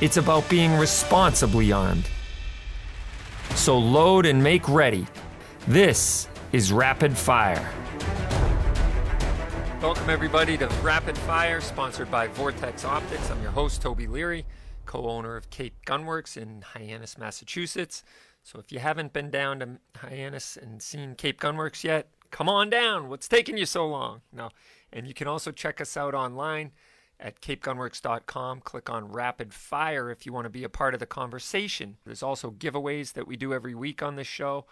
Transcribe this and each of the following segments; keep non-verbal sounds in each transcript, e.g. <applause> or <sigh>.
it's about being responsibly armed. So load and make ready. This is Rapid Fire. Welcome, everybody, to Rapid Fire, sponsored by Vortex Optics. I'm your host, Toby Leary, co owner of Cape Gunworks in Hyannis, Massachusetts. So if you haven't been down to Hyannis and seen Cape Gunworks yet, come on down. What's taking you so long? No. And you can also check us out online at capegunworks.com. Click on Rapid Fire if you want to be a part of the conversation. There's also giveaways that we do every week on this show.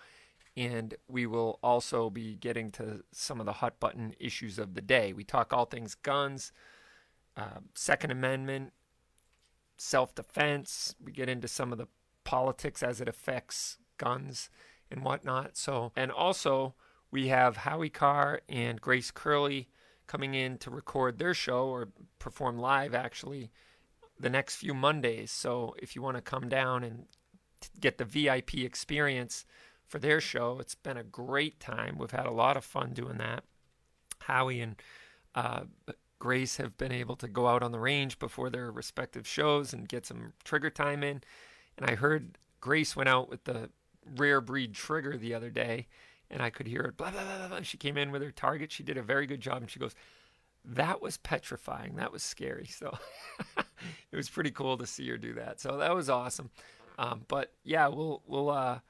And we will also be getting to some of the hot button issues of the day. We talk all things guns, uh, Second Amendment, self defense. We get into some of the politics as it affects guns and whatnot. So, and also we have Howie Carr and Grace Curley coming in to record their show or perform live actually the next few Mondays. So, if you want to come down and get the VIP experience for their show, it's been a great time. We've had a lot of fun doing that. Howie and uh, Grace have been able to go out on the range before their respective shows and get some trigger time in. And I heard Grace went out with the rare breed trigger the other day, and I could hear it blah, blah, blah, blah. She came in with her target. She did a very good job. And she goes, That was petrifying. That was scary. <laughs> So it was pretty cool to see her do that. So that was awesome. Um, but yeah, we'll, we'll, uh,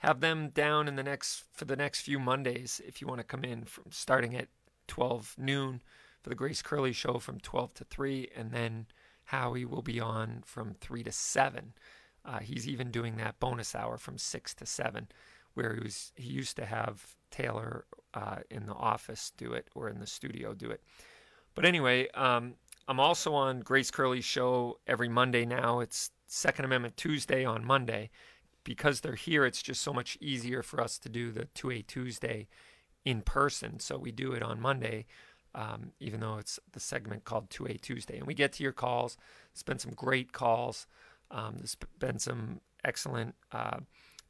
have them down in the next for the next few Mondays if you want to come in from starting at 12 noon for the Grace Curley show from 12 to 3 and then Howie will be on from 3 to 7. Uh, he's even doing that bonus hour from 6 to 7 where he was he used to have Taylor uh, in the office do it or in the studio do it. But anyway, um, I'm also on Grace Curley's show every Monday now. It's Second Amendment Tuesday on Monday because they're here, it's just so much easier for us to do the 2A Tuesday in person. So we do it on Monday, um, even though it's the segment called 2A Tuesday. And we get to your calls. It's been some great calls. Um, there's been some excellent uh,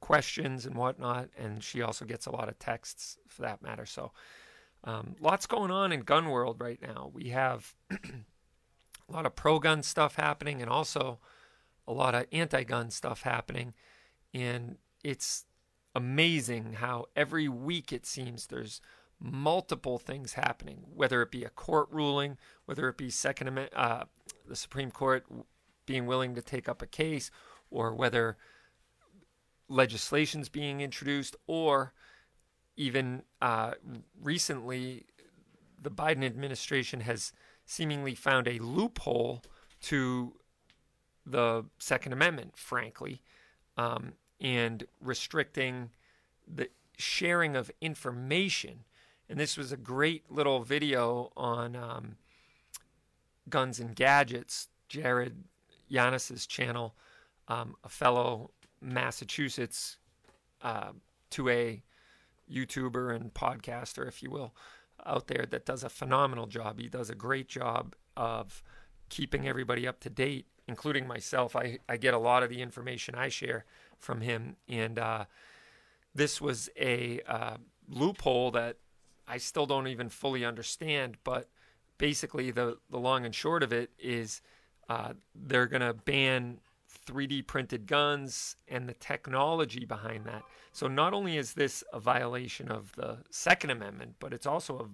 questions and whatnot. And she also gets a lot of texts for that matter. So um, lots going on in gun world right now. We have <clears throat> a lot of pro gun stuff happening and also a lot of anti gun stuff happening and it's amazing how every week it seems there's multiple things happening, whether it be a court ruling, whether it be Second Amendment, uh, the Supreme Court being willing to take up a case, or whether legislation's being introduced, or even uh, recently, the Biden administration has seemingly found a loophole to the Second Amendment, frankly um, and restricting the sharing of information. And this was a great little video on um, Guns and Gadgets, Jared Yanis's channel, um, a fellow Massachusetts uh, 2A YouTuber and podcaster, if you will, out there that does a phenomenal job. He does a great job of keeping everybody up to date including myself. I, I get a lot of the information I share from him. And uh, this was a uh, loophole that I still don't even fully understand. But basically, the, the long and short of it is uh, they're going to ban 3D printed guns and the technology behind that. So not only is this a violation of the Second Amendment, but it's also a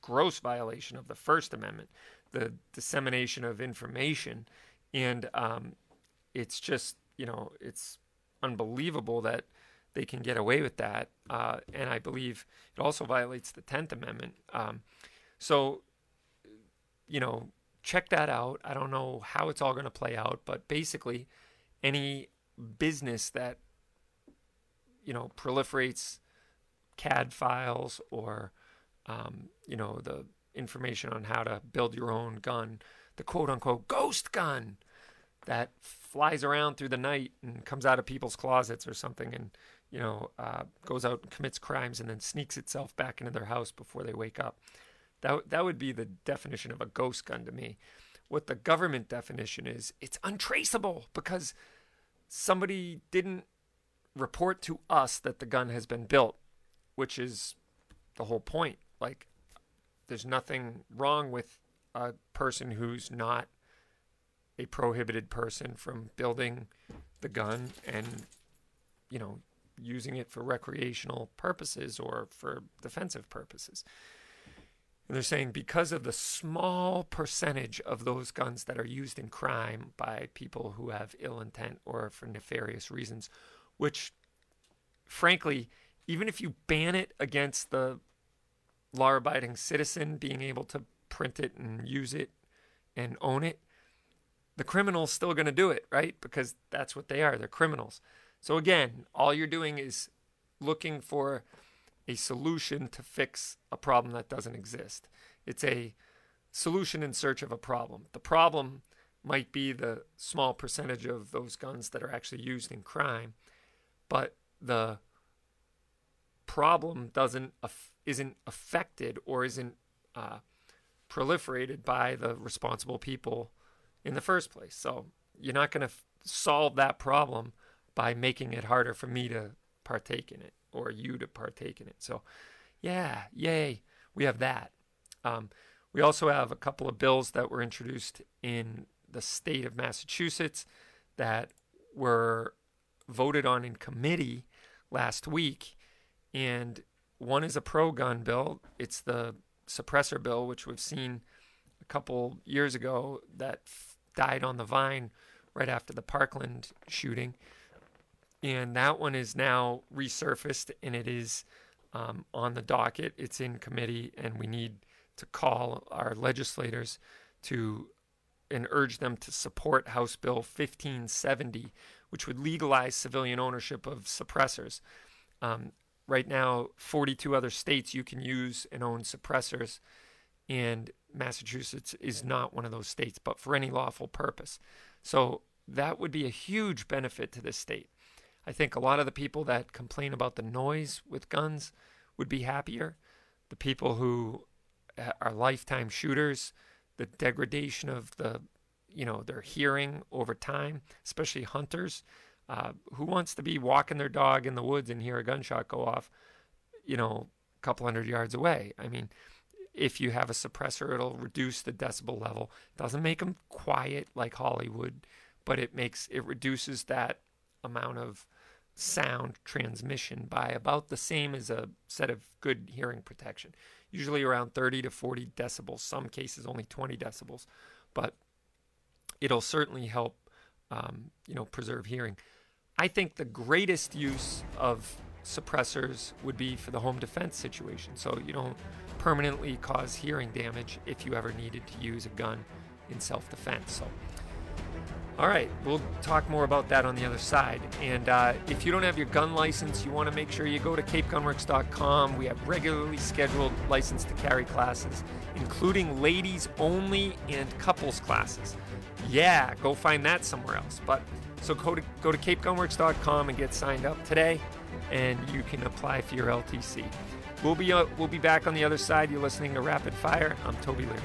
gross violation of the First Amendment, the dissemination of information and um, it's just you know it's unbelievable that they can get away with that. Uh, and I believe it also violates the Tenth Amendment. Um, so you know, check that out. I don't know how it's all going to play out, but basically, any business that you know proliferates CAD files or um, you know the information on how to build your own gun, the quote unquote ghost gun that flies around through the night and comes out of people's closets or something and you know uh, goes out and commits crimes and then sneaks itself back into their house before they wake up. That that would be the definition of a ghost gun to me. What the government definition is it's untraceable because somebody didn't report to us that the gun has been built which is the whole point like there's nothing wrong with a person who's not a prohibited person from building the gun and, you know, using it for recreational purposes or for defensive purposes. And they're saying because of the small percentage of those guns that are used in crime by people who have ill intent or for nefarious reasons, which, frankly, even if you ban it against the law abiding citizen being able to print it and use it and own it, the criminal's still going to do it, right? Because that's what they are. They're criminals. So again, all you're doing is looking for a solution to fix a problem that doesn't exist. It's a solution in search of a problem. The problem might be the small percentage of those guns that are actually used in crime, but the problem doesn't isn't affected or isn't uh, proliferated by the responsible people in the first place. So you're not going to f- solve that problem by making it harder for me to partake in it or you to partake in it. So, yeah, yay, we have that. Um, we also have a couple of bills that were introduced in the state of Massachusetts that were voted on in committee last week. And one is a pro gun bill, it's the suppressor bill, which we've seen a couple years ago that died on the vine right after the Parkland shooting. And that one is now resurfaced and it is um, on the docket. It's in committee, and we need to call our legislators to and urge them to support House Bill 1570, which would legalize civilian ownership of suppressors. Um, right now, 42 other states you can use and own suppressors, and Massachusetts is not one of those states, but for any lawful purpose. So that would be a huge benefit to this state. I think a lot of the people that complain about the noise with guns would be happier. The people who uh, are lifetime shooters, the degradation of the, you know, their hearing over time, especially hunters. Uh, who wants to be walking their dog in the woods and hear a gunshot go off, you know, a couple hundred yards away? I mean, if you have a suppressor, it'll reduce the decibel level. It doesn't make them quiet like Hollywood, but it makes it reduces that amount of sound transmission by about the same as a set of good hearing protection. Usually around 30 to 40 decibels, some cases only 20 decibels, but it'll certainly help um, you know preserve hearing. I think the greatest use of suppressors would be for the home defense situation. So you don't permanently cause hearing damage if you ever needed to use a gun in self defense. So, all right, we'll talk more about that on the other side. And uh, if you don't have your gun license, you want to make sure you go to capegunworks.com. We have regularly scheduled license to carry classes, including ladies only and couples classes. Yeah, go find that somewhere else. But so go to, go to capegunworks.com and get signed up today and you can apply for your LTC. We'll be uh, we'll be back on the other side. You're listening to Rapid Fire. I'm Toby Leary.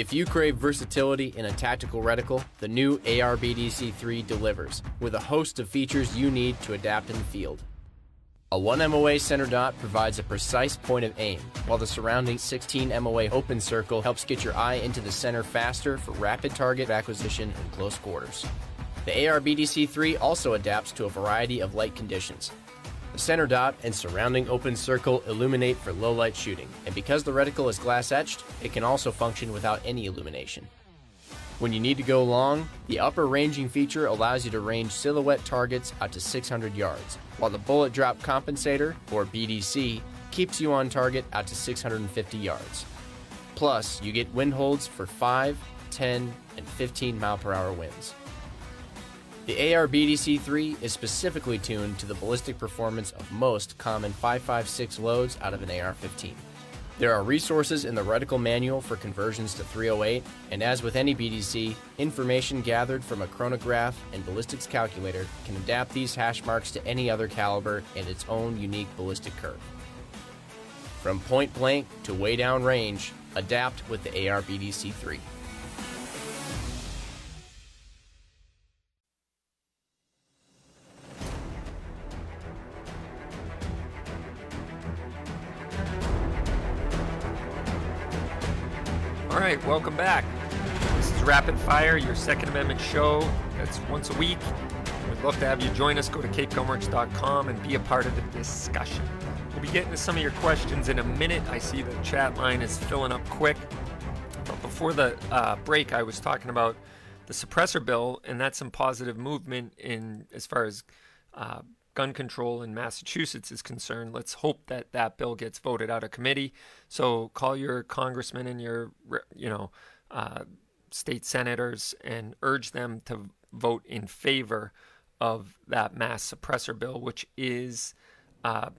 If you crave versatility in a tactical reticle, the new ARBDC3 delivers with a host of features you need to adapt in the field. A 1 MOA center dot provides a precise point of aim, while the surrounding 16 MOA open circle helps get your eye into the center faster for rapid target acquisition in close quarters. The ARBDC3 also adapts to a variety of light conditions. Center dot and surrounding open circle illuminate for low light shooting, and because the reticle is glass etched, it can also function without any illumination. When you need to go long, the upper ranging feature allows you to range silhouette targets out to 600 yards, while the bullet drop compensator, or BDC, keeps you on target out to 650 yards. Plus, you get wind holds for 5, 10, and 15 mile per hour winds. The AR-BDC-3 is specifically tuned to the ballistic performance of most common 5.56 loads out of an AR-15. There are resources in the reticle manual for conversions to 308, and as with any BDC, information gathered from a chronograph and ballistics calculator can adapt these hash marks to any other caliber and its own unique ballistic curve. From point blank to way down range, adapt with the AR-BDC 3. All right, welcome back. This is Rapid Fire, your Second Amendment show. That's once a week. We'd love to have you join us. Go to capegunworks.com and be a part of the discussion. We'll be getting to some of your questions in a minute. I see the chat line is filling up quick. But before the uh, break, I was talking about the suppressor bill, and that's some positive movement in as far as uh, gun control in Massachusetts is concerned. Let's hope that that bill gets voted out of committee. So call your congressman and your, you know, uh, state senators and urge them to vote in favor of that mass suppressor bill, which is uh,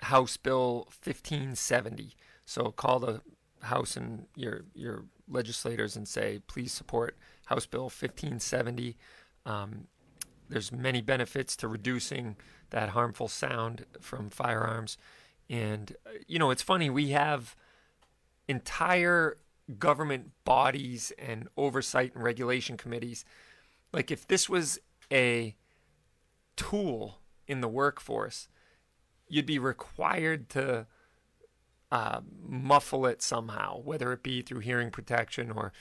House Bill 1570. So call the House and your your legislators and say, please support House Bill 1570. Um, there's many benefits to reducing that harmful sound from firearms. And, uh, you know, it's funny, we have entire government bodies and oversight and regulation committees. Like, if this was a tool in the workforce, you'd be required to uh, muffle it somehow, whether it be through hearing protection or,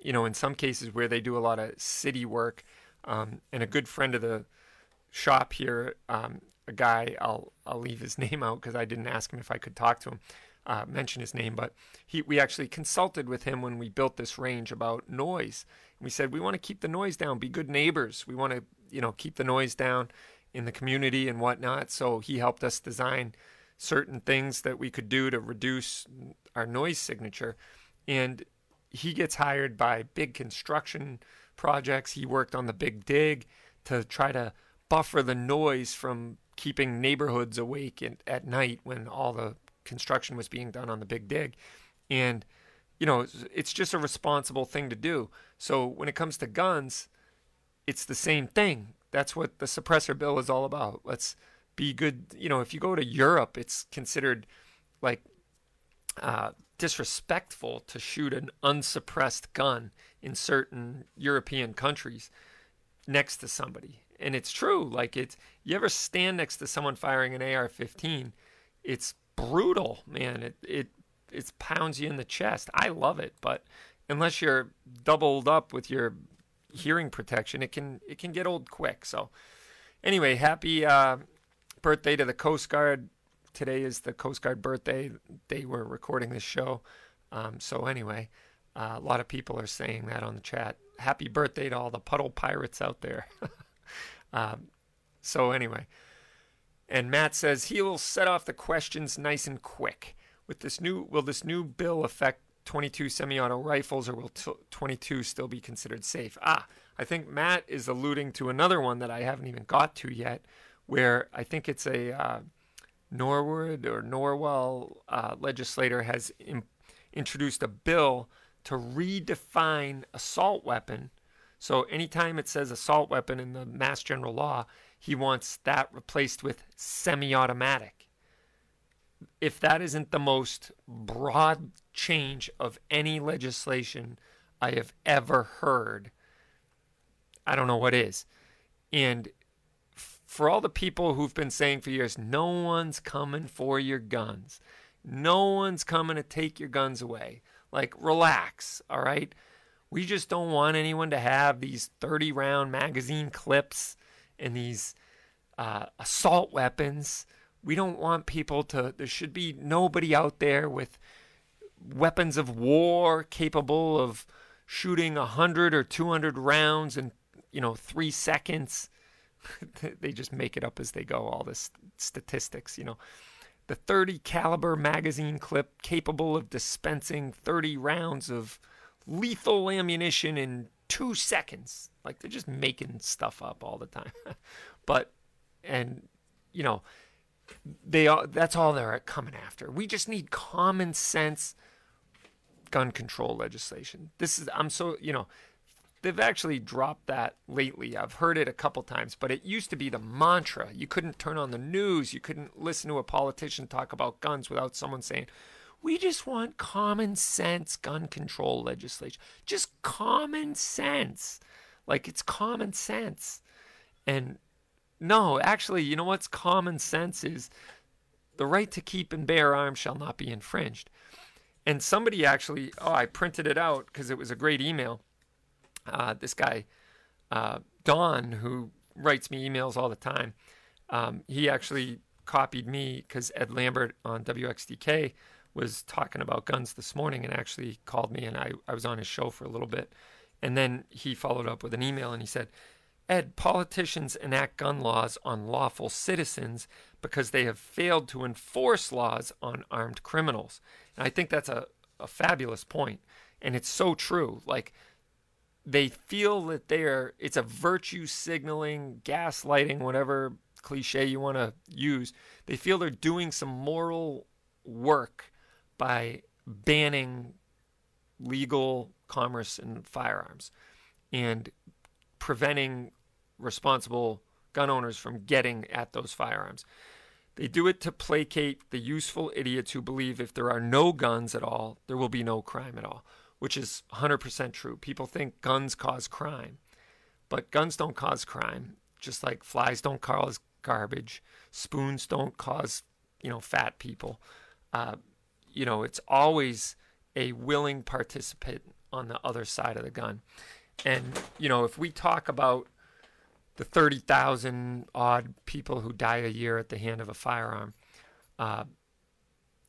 you know, in some cases where they do a lot of city work. Um, and a good friend of the shop here, um, a guy, I'll I'll leave his <laughs> name out because I didn't ask him if I could talk to him, uh, mention his name, but he we actually consulted with him when we built this range about noise. And we said we want to keep the noise down, be good neighbors. We want to you know keep the noise down in the community and whatnot. So he helped us design certain things that we could do to reduce our noise signature, and he gets hired by big construction projects. He worked on the Big Dig to try to buffer the noise from keeping neighborhoods awake in, at night when all the construction was being done on the Big Dig. And, you know, it's just a responsible thing to do. So when it comes to guns, it's the same thing. That's what the suppressor bill is all about. Let's be good. You know, if you go to Europe, it's considered like uh, disrespectful to shoot an unsuppressed gun in certain European countries next to somebody. And it's true. Like it's you ever stand next to someone firing an AR-15, it's brutal, man. It it it pounds you in the chest. I love it, but unless you're doubled up with your hearing protection, it can it can get old quick. So anyway, happy uh, birthday to the Coast Guard. Today is the Coast Guard birthday. They were recording this show. Um, so anyway, uh, a lot of people are saying that on the chat. Happy birthday to all the puddle pirates out there. <laughs> um, so, anyway, and Matt says he will set off the questions nice and quick. With this new, will this new bill affect 22 semi-auto rifles, or will t- 22 still be considered safe? Ah, I think Matt is alluding to another one that I haven't even got to yet, where I think it's a uh, Norwood or Norwell uh, legislator has introduced a bill to redefine assault weapon. So anytime it says assault weapon in the Mass General Law, he wants that replaced with semi automatic. If that isn't the most broad change of any legislation I have ever heard, I don't know what is. And for all the people who've been saying for years, no one's coming for your guns, no one's coming to take your guns away. Like, relax, all right? We just don't want anyone to have these 30 round magazine clips and these uh, assault weapons. We don't want people to, there should be nobody out there with weapons of war capable of shooting 100 or 200 rounds in, you know, three seconds. <laughs> they just make it up as they go, all this statistics, you know the 30 caliber magazine clip capable of dispensing 30 rounds of lethal ammunition in two seconds. Like they're just making stuff up all the time. <laughs> but, and, you know, they are, that's all they're coming after. We just need common sense gun control legislation. This is, I'm so, you know, they've actually dropped that lately. I've heard it a couple times, but it used to be the mantra. You couldn't turn on the news, you couldn't listen to a politician talk about guns without someone saying, we just want common sense gun control legislation. Just common sense. Like it's common sense. And no, actually, you know what's common sense is the right to keep and bear arms shall not be infringed. And somebody actually, oh, I printed it out because it was a great email. Uh, this guy, uh, Don, who writes me emails all the time, um, he actually copied me because Ed Lambert on WXTK was talking about guns this morning and actually called me and I, I was on his show for a little bit. And then he followed up with an email and he said, Ed, politicians enact gun laws on lawful citizens because they have failed to enforce laws on armed criminals. And I think that's a, a fabulous point. And it's so true. Like, they feel that they're, it's a virtue signaling, gaslighting, whatever cliche you want to use. They feel they're doing some moral work by banning legal commerce in firearms and preventing responsible gun owners from getting at those firearms. They do it to placate the useful idiots who believe if there are no guns at all, there will be no crime at all, which is 100% true. People think guns cause crime, but guns don't cause crime, just like flies don't cause garbage, spoons don't cause, you know, fat people. Uh, you know, it's always a willing participant on the other side of the gun. And, you know, if we talk about the 30,000 odd people who die a year at the hand of a firearm, uh,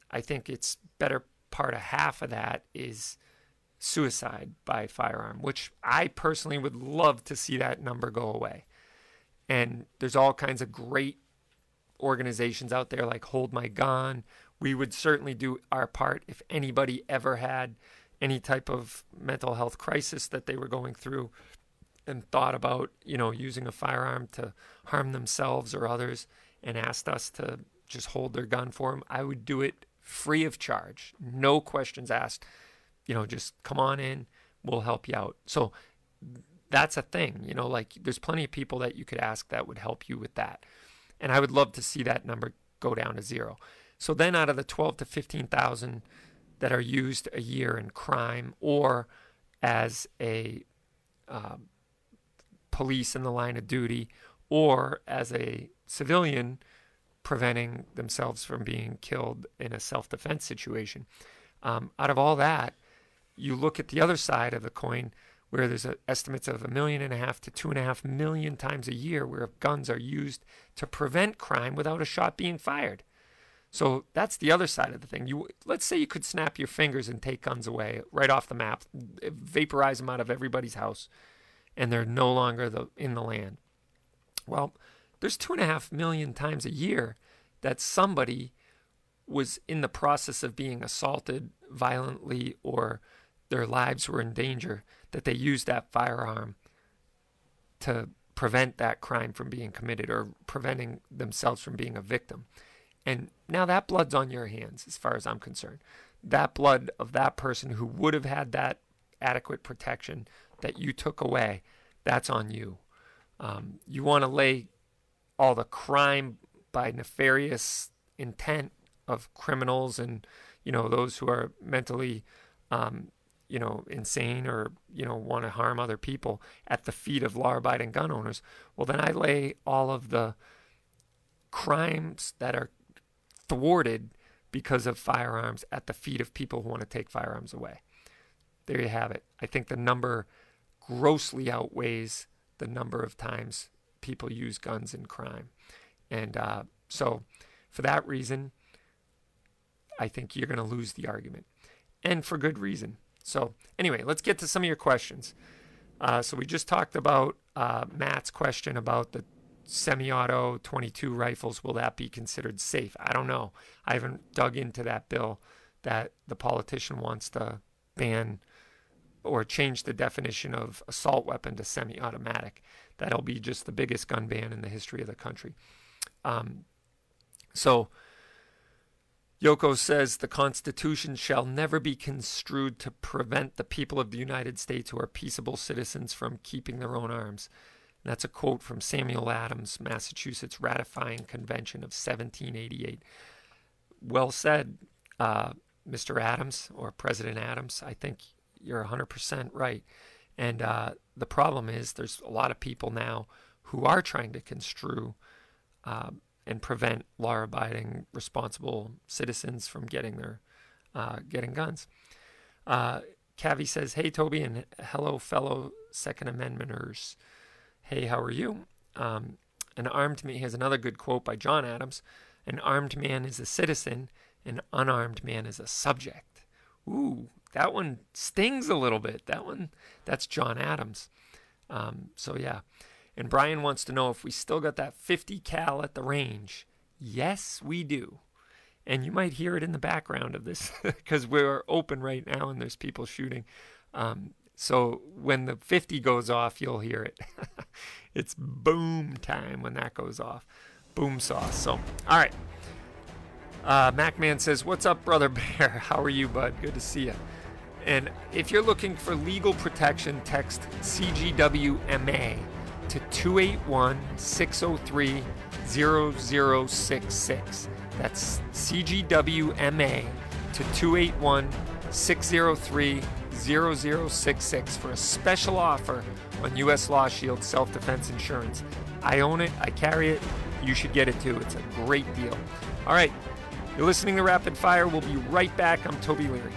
I think it's better part of half of that is suicide by firearm, which I personally would love to see that number go away. And there's all kinds of great organizations out there like Hold My Gun, we would certainly do our part if anybody ever had any type of mental health crisis that they were going through and thought about, you know, using a firearm to harm themselves or others and asked us to just hold their gun for them, I would do it free of charge, no questions asked. You know, just come on in, we'll help you out. So that's a thing, you know, like there's plenty of people that you could ask that would help you with that. And I would love to see that number go down to zero. So then, out of the 12 to 15,000 that are used a year in crime or as a uh, police in the line of duty or as a civilian preventing themselves from being killed in a self defense situation. Um, out of all that, you look at the other side of the coin where there's a, estimates of a million and a half to two and a half million times a year where guns are used to prevent crime without a shot being fired. So that's the other side of the thing. You let's say you could snap your fingers and take guns away right off the map, vaporize them out of everybody's house, and they're no longer the, in the land. Well, there's two and a half million times a year that somebody was in the process of being assaulted violently or their lives were in danger that they used that firearm to prevent that crime from being committed or preventing themselves from being a victim. And now that blood's on your hands, as far as I'm concerned. That blood of that person who would have had that adequate protection that you took away, that's on you. Um, you want to lay all the crime by nefarious intent of criminals and you know those who are mentally um, you know insane or you know want to harm other people at the feet of law-abiding gun owners well then i lay all of the crimes that are thwarted because of firearms at the feet of people who want to take firearms away. There you have it. I think the number grossly outweighs the number of times people use guns in crime. And uh, so, for that reason, I think you're going to lose the argument. And for good reason. So, anyway, let's get to some of your questions. Uh, so, we just talked about uh, Matt's question about the semi-auto 22 rifles will that be considered safe i don't know i haven't dug into that bill that the politician wants to ban or change the definition of assault weapon to semi automatic. That'll be just the biggest gun ban in the history of the country. Um, so, Yoko says the Constitution shall never be construed to prevent the people of the United States who are peaceable citizens from keeping their own arms. That's a quote from Samuel Adams, Massachusetts ratifying convention of 1788. Well said, uh, Mr. Adams or President Adams. I think you're 100% right. And uh, the problem is there's a lot of people now who are trying to construe uh, and prevent law-abiding, responsible citizens from getting their uh, getting guns. Uh, Cavi says, "Hey Toby and hello fellow Second Amendmenters. Hey, how are you? Um, an armed man. Here's another good quote by John Adams. An armed man is a citizen. An unarmed man is a subject. Ooh, that one stings a little bit. That one, that's John Adams. Um, so yeah. And Brian wants to know if we still got that 50 cal at the range. Yes, we do. And you might hear it in the background of this <laughs> because we're open right now and there's people shooting. Um, so when the 50 goes off, you'll hear it. <laughs> it's boom time when that goes off. Boom sauce. So, all right. Uh, MacMan says, What's up, Brother Bear? <laughs> How are you, bud? Good to see you. And if you're looking for legal protection, text CGWMA to 281 603 0066. That's CGWMA to 281 603 0066 for a special offer on U.S. Law Shield self defense insurance. I own it, I carry it, you should get it too. It's a great deal. All right, you're listening to Rapid Fire. We'll be right back. I'm Toby Leary.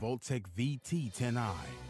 Vaultek VT10i.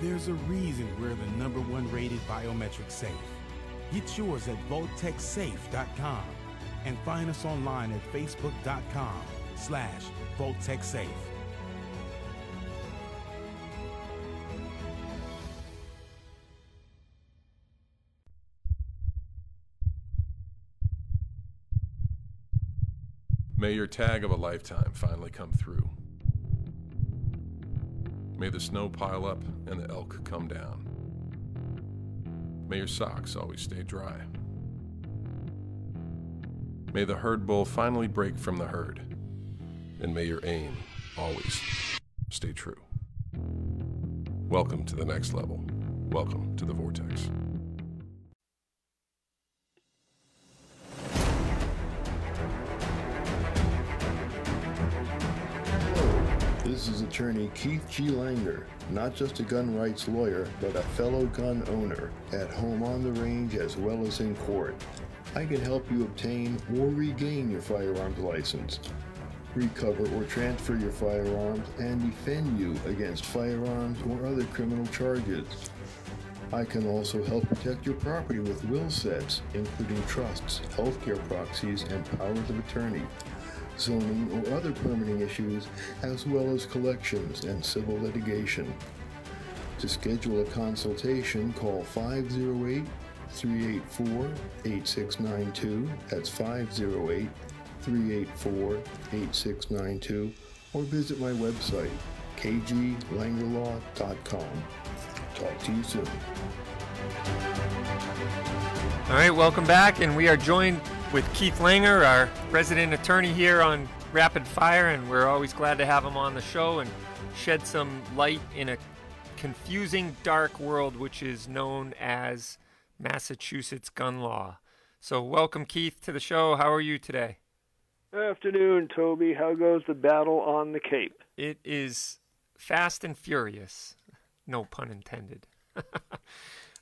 There's a reason we're the number one rated biometric safe. Get yours at VaultekSafe.com and find us online at Facebook.com slash VaultekSafe. May your tag of a lifetime finally come through. May the snow pile up and the elk come down. May your socks always stay dry. May the herd bull finally break from the herd. And may your aim always stay true. Welcome to the next level. Welcome to the Vortex. This is attorney Keith G. Langer, not just a gun rights lawyer, but a fellow gun owner, at home on the range as well as in court. I can help you obtain or regain your firearms license, recover or transfer your firearms, and defend you against firearms or other criminal charges. I can also help protect your property with will sets, including trusts, healthcare proxies, and powers of attorney zoning, or other permitting issues, as well as collections and civil litigation. To schedule a consultation, call 508 384 8692. That's 508 384 8692. Or visit my website, kglangerlaw.com. Talk to you soon. All right, welcome back. And we are joined with Keith Langer, our resident attorney here on Rapid Fire, and we're always glad to have him on the show and shed some light in a confusing, dark world which is known as Massachusetts gun law. So, welcome, Keith, to the show. How are you today? Afternoon, Toby. How goes the battle on the Cape? It is fast and furious. No pun intended. <laughs>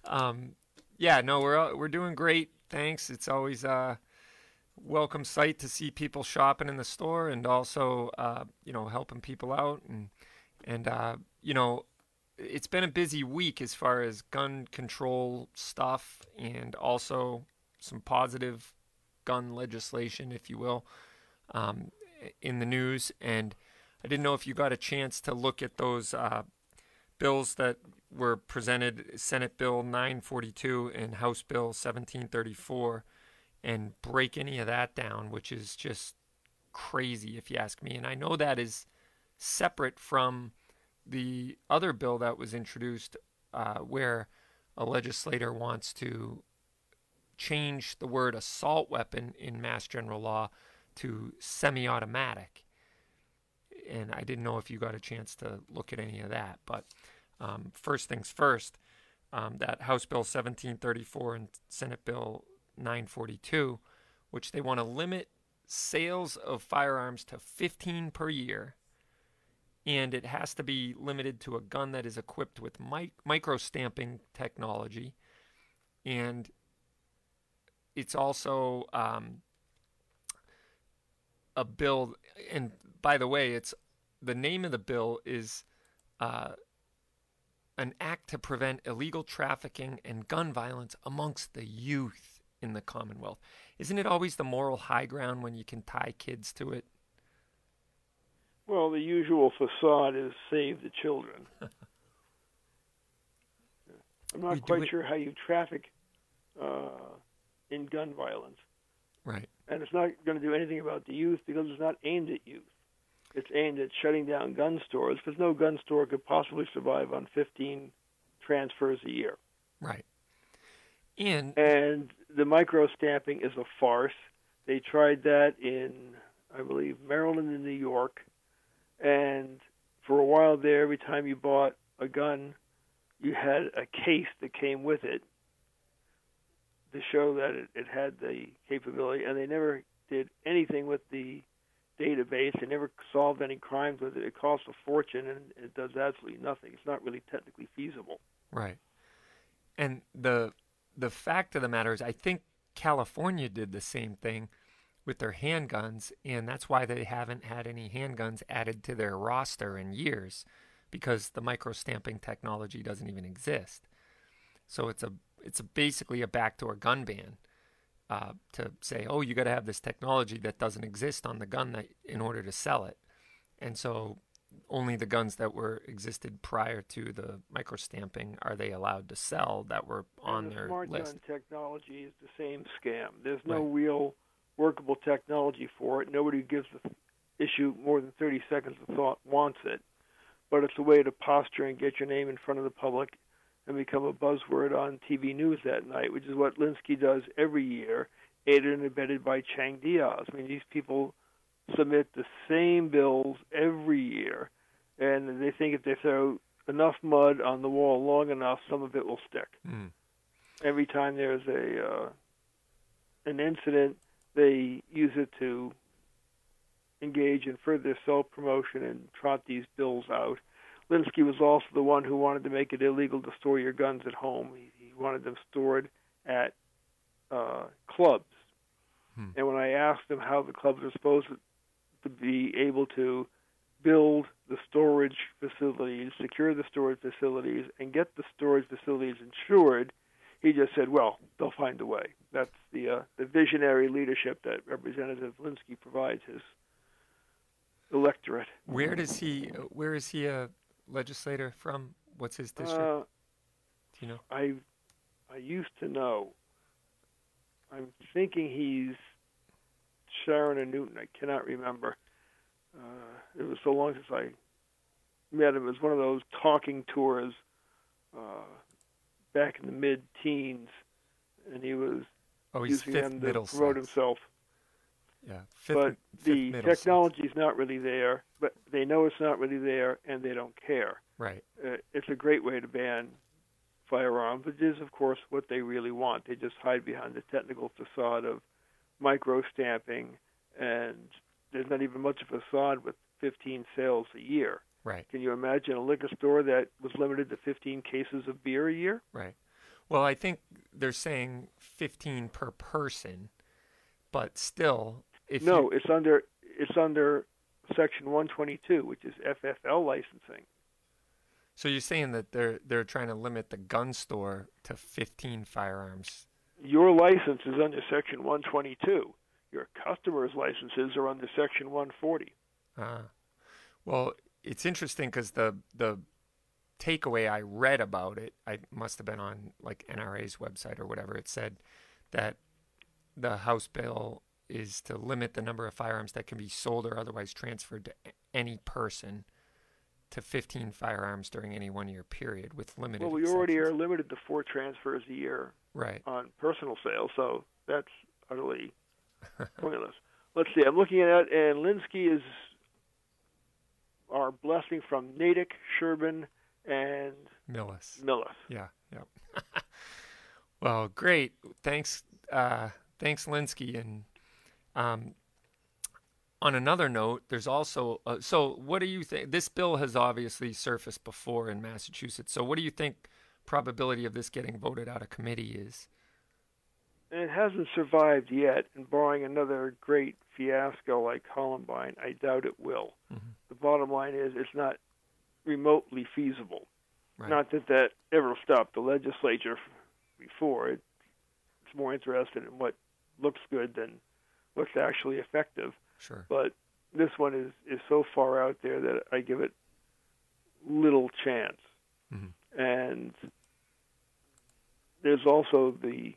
um, yeah, no, we're we're doing great. Thanks. It's always a welcome sight to see people shopping in the store and also, uh, you know, helping people out and and uh, you know, it's been a busy week as far as gun control stuff and also some positive gun legislation, if you will, um, in the news. And I didn't know if you got a chance to look at those uh, bills that were presented Senate Bill 942 and House Bill 1734 and break any of that down, which is just crazy, if you ask me. And I know that is separate from the other bill that was introduced uh, where a legislator wants to change the word assault weapon in mass general law to semi automatic. And I didn't know if you got a chance to look at any of that. But um, first things first, um, that House Bill 1734 and Senate Bill 942, which they want to limit sales of firearms to 15 per year and it has to be limited to a gun that is equipped with mic- micro stamping technology, and it's also um, a bill. And by the way, it's the name of the bill is uh, an act to prevent illegal trafficking and gun violence amongst the youth in the Commonwealth. Isn't it always the moral high ground when you can tie kids to it? Well, the usual facade is save the children. <laughs> I'm not quite sure how you traffic uh, in gun violence. Right. And it's not going to do anything about the youth because it's not aimed at youth. It's aimed at shutting down gun stores because no gun store could possibly survive on 15 transfers a year. Right. And and the micro stamping is a farce. They tried that in, I believe, Maryland and New York and for a while there, every time you bought a gun, you had a case that came with it to show that it, it had the capability, and they never did anything with the database. They never solved any crimes with it. It costs a fortune, and it does absolutely nothing. It's not really technically feasible. Right. And the the fact of the matter is, I think California did the same thing with their handguns, and that's why they haven't had any handguns added to their roster in years, because the micro stamping technology doesn't even exist. So it's a it's a basically a backdoor gun ban uh, to say, oh, you got to have this technology that doesn't exist on the gun that in order to sell it, and so only the guns that were existed prior to the micro stamping are they allowed to sell that were on and the their smart list. gun technology is the same scam. There's no Right. real workable technology for it. Nobody gives the issue more than 30 seconds of thought wants it. But it's a way to posture and get your name in front of the public and become a buzzword on TV news that night, which is what Linsky does every year, aided and abetted by Chang Diaz. I mean, these people submit the same bills every year, and they think if they throw enough mud on the wall long enough, some of it will stick. Mm. Every time there's a uh, an incident, they use it to engage in further self promotion and trot these bills out. Linsky was also the one who wanted to make it illegal to store your guns at home. He, he wanted them stored at uh, clubs. Hmm. And when I asked him how the clubs are supposed to be able to build the storage facilities, secure the storage facilities, and get the storage facilities insured, he just said, "Well, they'll find a way." That's the uh, the visionary leadership that Representative Linsky provides his electorate. Where does he? Where is he a legislator from? What's his district? Uh, Do you know? I I used to know. I'm thinking he's Sharon or Newton. I cannot remember. Uh, it was so long since I met him. It was one of those talking tours uh, back in the mid-teens, and he was Oh, he's using fifth them to promote himself. Yeah, fifth, but fifth the technology is not really there. But they know it's not really there, and they don't care. Right. Uh, it's a great way to ban firearms, which is, of course, what they really want. They just hide behind the technical facade of micro stamping, and there's not even much of a sod with 15 sales a year. Right. Can you imagine a liquor store that was limited to 15 cases of beer a year? Right. Well, I think they're saying 15 per person, but still, if no, you, it's under it's under Section 122, which is FFL licensing. so you're saying that they're they're trying to limit the gun store to 15 firearms. Your license is under Section 122. Your customer's licenses are under Section 140. Ah. Well, it's interesting because the the takeaway I read about it, I must have been on like NRA's website or whatever. It said that the House bill is to limit the number of firearms that can be sold or otherwise transferred to any person to 15 firearms during any one year period with limited. Well, we already are limited to four transfers a year right. on personal sales, so that's utterly <laughs> pointless. Let's see. I'm looking at it, and Linsky is our blessing from Natick, Sherborn, and Millis. Millis. Yeah, yep. <laughs> well, great. Thanks, uh, thanks, Linsky. And um, on another note, there's also uh, so. What do you think? This bill has obviously surfaced before in Massachusetts. So, what do you think probability of this getting voted out of committee is? It hasn't survived yet, and barring another great fiasco like Columbine, I doubt it will. Mm-hmm. The bottom line is it's not remotely feasible. Right. Not that that ever stopped the legislature before. It, it's more interested in what looks good than what's actually effective. Sure. But this one is, is so far out there that I give it little chance. Mhm. And there's also the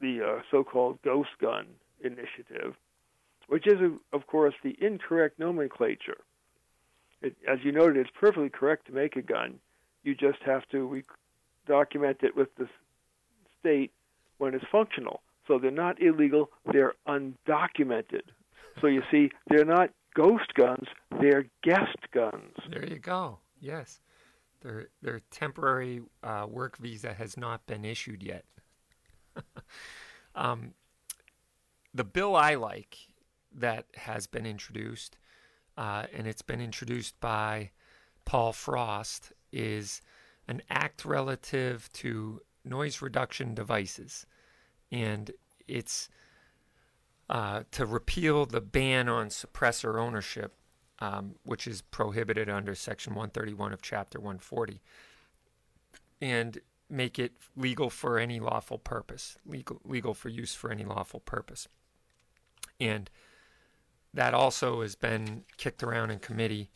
the uh, so-called ghost gun initiative, which is, of course, the incorrect nomenclature. It, as you noted, it's perfectly correct to make a gun. You just have to re- document it with the state when it's functional. So they're not illegal; they're undocumented. So you see, they're not ghost guns; they're guest guns. There you go. Yes, their their temporary uh, work visa has not been issued yet. <laughs> um, the bill I like that has been introduced, uh, and it's been introduced by Paul Frost, is an act relative to noise reduction devices, and it's uh, to repeal the ban on suppressor ownership um, which is prohibited under Section 131 of Chapter 140, and make it legal for any lawful purpose, legal legal for use for any lawful purpose. And that also has been kicked around in committee,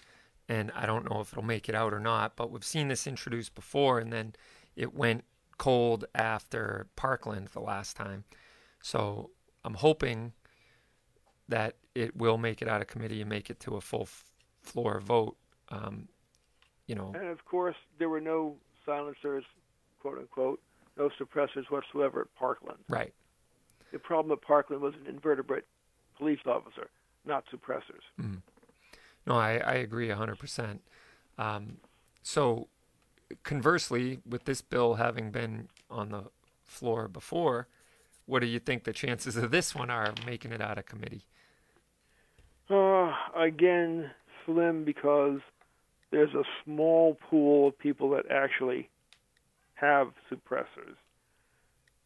and I don't know if it'll make it out or not. But we've seen this introduced before, and then it went cold after Parkland the last time. So I'm hoping that it will make it out of committee and make it to a full f- floor vote. Um, you know, And of course, there were no silencers, quote unquote, no suppressors whatsoever at Parkland. right? The problem at Parkland was an invertebrate police officer, not suppressors. No, I, I agree 100%. Um, so, conversely, with this bill having been on the floor before, what do you think the chances of this one are of making it out of committee? Uh, again, slim because there's a small pool of people that actually have suppressors.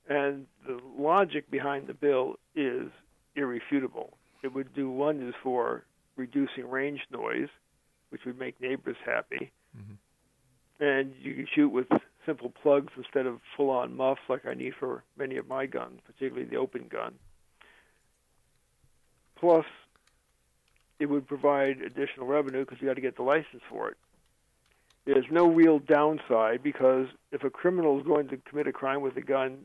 And the logic behind the bill is irrefutable. It would do wonders for reducing range noise, which would make neighbors happy. And you can shoot with simple plugs instead of full on muffs like I need for many of my guns, particularly the open gun. Plus, it would provide additional revenue because you got to get the license for it. There's no real downside because if a criminal is going to commit a crime with a gun,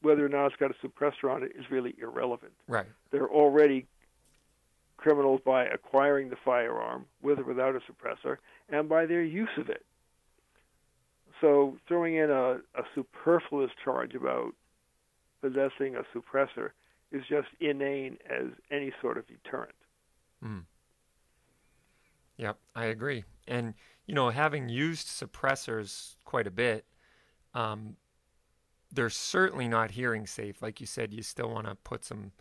whether or not it's got a suppressor on it is really irrelevant. Right. They're already criminals by acquiring the firearm with or without a suppressor and by their use of it. So throwing in a, a superfluous charge about possessing a suppressor is just inane as any sort of deterrent. Mm. Yep, I agree. And you know, having used suppressors quite a bit, um, they're certainly not hearing safe. Like you said, you still want to put some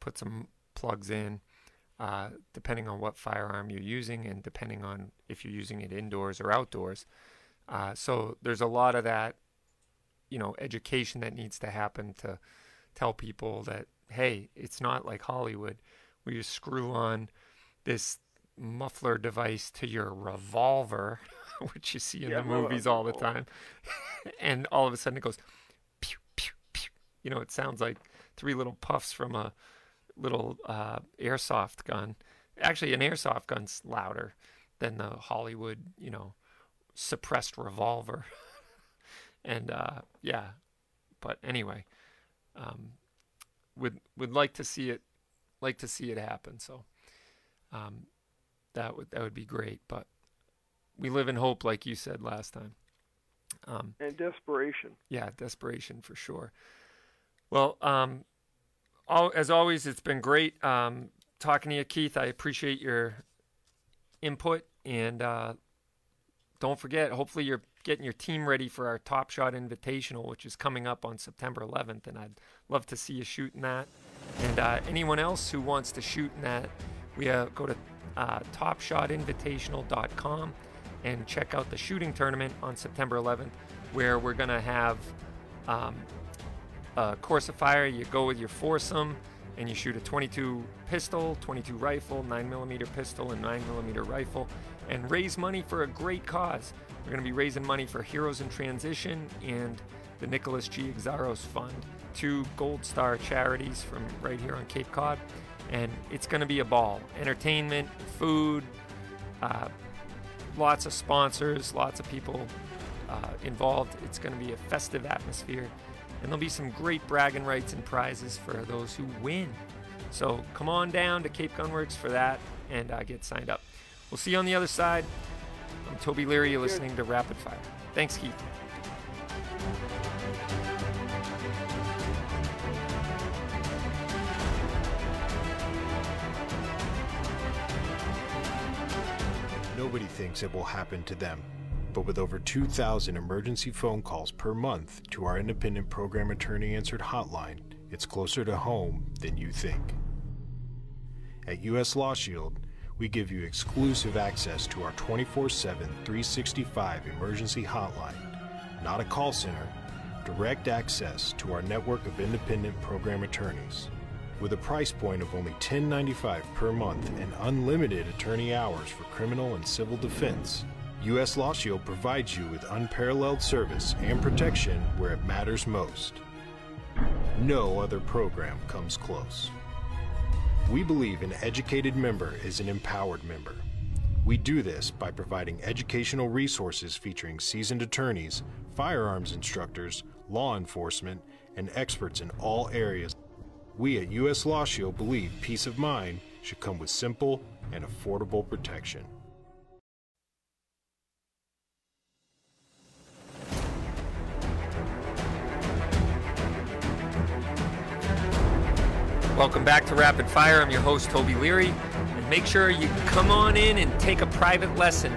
put some plugs in, uh, depending on what firearm you're using, and depending on if you're using it indoors or outdoors. Uh, so there's a lot of that, you know, education that needs to happen to tell people that hey, it's not like Hollywood where you screw on this muffler device to your revolver, <laughs> which you see in yeah, the movies all the time, <laughs> and all of a sudden it goes pew pew pew. You know, it sounds like three little puffs from a little uh, airsoft gun. Actually, an airsoft gun's louder than the Hollywood, you know, suppressed revolver. <laughs> and uh, yeah, but anyway, um, would would like to see it like to see it happen. So um, that would that would be great. But we live in hope, like you said last time. Um, and desperation. Yeah, desperation for sure. Well, um, all, as always, it's been great um, talking to you, Keith. I appreciate your input, and uh, don't forget. Hopefully, you're getting your team ready for our Top Shot Invitational, which is coming up on September 11th, and I'd love to see you shooting that. And uh, anyone else who wants to shoot in that, we uh, go to uh, topshotinvitational.com and check out the shooting tournament on September 11th, where we're going to have um, a course of fire. You go with your foursome and you shoot a 22 pistol, 22 rifle, 9mm pistol, and 9mm rifle, and raise money for a great cause. We're going to be raising money for Heroes in Transition and the Nicholas G. Xiarhos Fund, two Gold Star charities from right here on Cape Cod. And it's going to be a ball. Entertainment, food, uh, lots of sponsors, lots of people uh, involved. It's going to be a festive atmosphere. And there'll be some great bragging rights and prizes for those who win. So come on down to Cape Gunworks for that and uh, get signed up. We'll see you on the other side. I'm Toby Leary. You're listening to Rapid Fire. Thanks, Keith. Nobody thinks it will happen to them. But with over 2,000 emergency phone calls per month to our independent program attorney answered hotline, it's closer to home than you think. At US Law Shield, we give you exclusive access to our 24 7, 365 emergency hotline, not a call center, direct access to our network of independent program attorneys. With a price point of only $10.95 per month and unlimited attorney hours for criminal and civil defense, U.S. Law Shield provides you with unparalleled service and protection where it matters most. No other program comes close. We believe an educated member is an empowered member. We do this by providing educational resources featuring seasoned attorneys, firearms instructors, law enforcement, and experts in all areas. We at U.S. Law Shield believe peace of mind should come with simple and affordable protection. Welcome back to Rapid Fire. I'm your host, Toby Leary. And make sure you come on in and take a private lesson,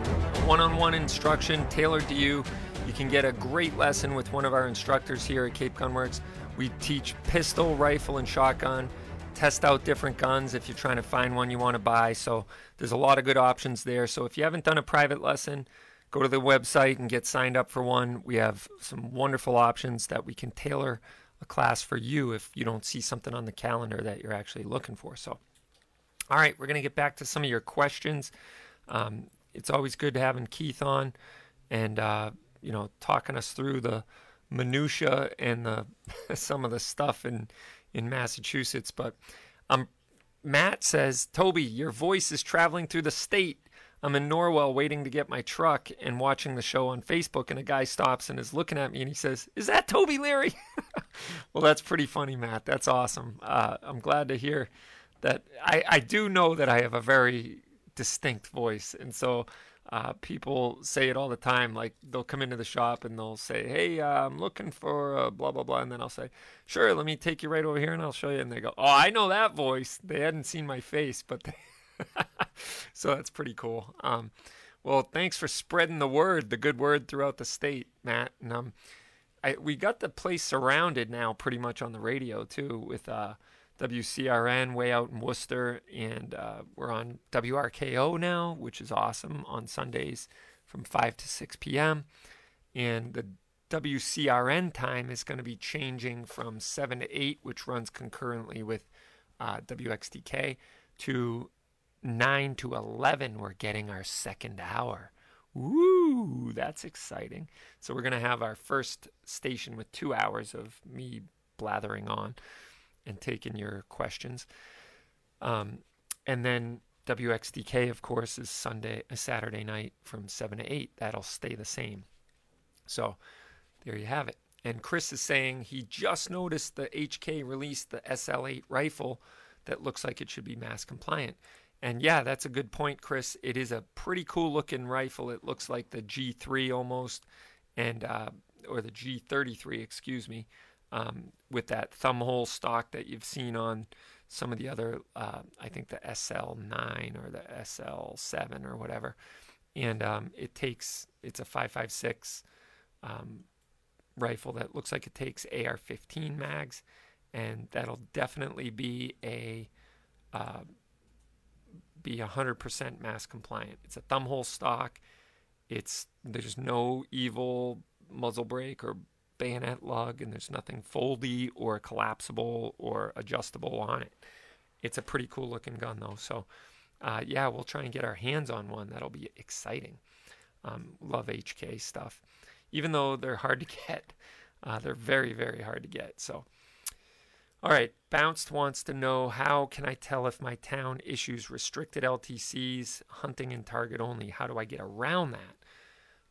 one on one instruction tailored to you. You can get a great lesson with one of our instructors here at Cape Gunworks. We teach pistol, rifle, and shotgun. Test out different guns if you're trying to find one you want to buy. So there's a lot of good options there. So if you haven't done a private lesson, go to the website and get signed up for one. We have some wonderful options that we can tailor a class for you if you don't see something on the calendar that you're actually looking for. So, all right, we're going to get back to some of your questions. Um, it's always good having Keith on and, uh, you know, talking us through the minutia and the <laughs> some of the stuff in, in Massachusetts. But um, Matt says, Toby, your voice is traveling through the state. I'm in Norwell waiting to get my truck and watching the show on Facebook, and a guy stops and is looking at me and he says, Is that Toby Leary? <laughs> well, that's pretty funny, Matt. That's awesome. Uh, I'm glad to hear that. I, I do know that I have a very distinct voice, and so Uh, people say it all the time. Like they'll come into the shop and they'll say, "Hey, uh, I'm looking for blah blah blah," and then I'll say, "Sure, let me take you right over here and I'll show you." And they go, "Oh, I know that voice." They hadn't seen my face, but they <laughs> so that's pretty cool. Um, well, thanks for spreading the word, the good word throughout the state, Matt. And um, I, we got the place surrounded now, pretty much on the radio too, with uh, WCRN way out in Worcester, and uh, we're on WRKO now, which is awesome on Sundays from five to six p.m. And the WCRN time is going to be changing from seven to eight, which runs concurrently with uh, WXTK, to 9 to 11, we're getting our second hour. Woo, that's exciting. So we're going to have our first station with two hours of me blathering on and taking your questions. Um, and then WXTK, of course, is Sunday, a Saturday night from 7 to 8. That'll stay the same. So there you have it. And Chris is saying he just noticed the HK released the SL8 rifle that looks like it should be mass compliant. And yeah, that's a good point, Chris. It is a pretty cool looking rifle. It looks like the G3 almost, and uh, or the G33, excuse me, um, with that thumbhole stock that you've seen on some of the other, uh, I think the SL9 or the SL7 or whatever. And um, it takes, it's a 5.56 um, rifle that looks like it takes AR-15 mags, and that'll definitely be a uh, be 100% mass compliant. It's a thumbhole stock. It's there's no evil muzzle brake or bayonet lug, and there's nothing foldy or collapsible or adjustable on it. It's a pretty cool looking gun though. So uh, yeah, we'll try and get our hands on one. That'll be exciting. Um, love HK stuff, even though they're hard to get. Uh, they're very very hard to get. So. All right, Bounced wants to know how can I tell if my town issues restricted LTCs, hunting and target only? How do I get around that?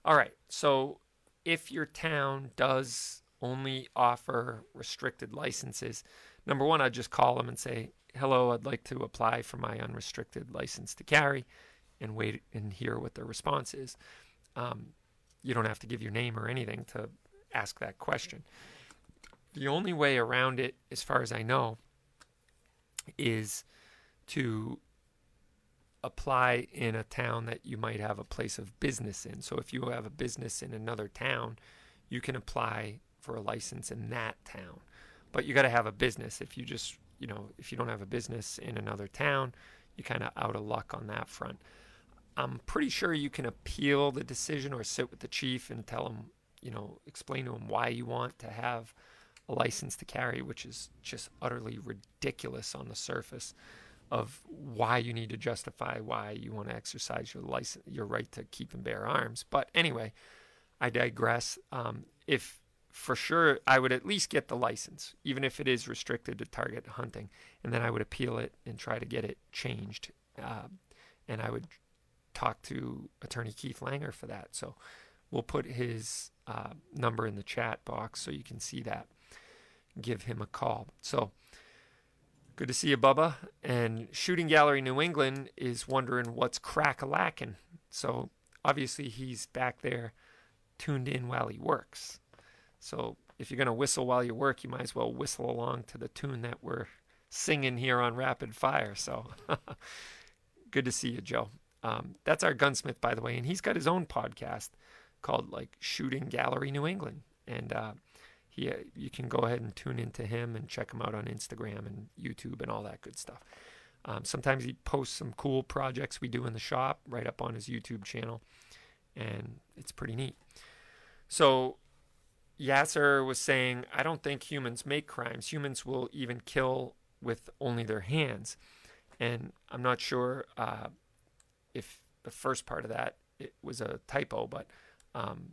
All right, so if your town does only offer restricted licenses, number one, I'd just call them and say, hello, I'd like to apply for my unrestricted license to carry and wait and hear what their response is. Um, you don't have to give your name or anything to ask that question. The only way around it, as far as I know, is to apply in a town that you might have a place of business in. So if you have a business in another town, you can apply for a license in that town. But you got to have a business. If you just, you know, if you don't have a business in another town, you kind of out of luck on that front. I'm pretty sure you can appeal the decision or sit with the chief and tell him, you know, explain to him why you want to have a license to carry, which is just utterly ridiculous on the surface of why you need to justify why you want to exercise your license, your right to keep and bear arms. But anyway, I digress. Um, if for sure, I would at least get the license, even if it is restricted to target hunting, and then I would appeal it and try to get it changed. Uh, and I would talk to Attorney Keith Langer for that. So we'll put his uh, number in the chat box so you can see that give him a call. So good to see you, Bubba. And Shooting Gallery New England is wondering what's crack a lacking. So obviously he's back there tuned in while he works. So if you're going to whistle while you work, you might as well whistle along to the tune that we're singing here on Rapid Fire. So <laughs> good to see you, Joe. Um, that's our gunsmith, by the way, and he's got his own podcast called like Shooting Gallery New England, and uh, he you can go ahead and tune into him and check him out on Instagram and YouTube and all that good stuff. Um, sometimes he posts some cool projects we do in the shop right up on his YouTube channel, and it's pretty neat. So Yasser was saying, I don't think humans make crimes. Humans will even kill with only their hands. And I'm not sure uh, if the first part of that it was a typo, but um,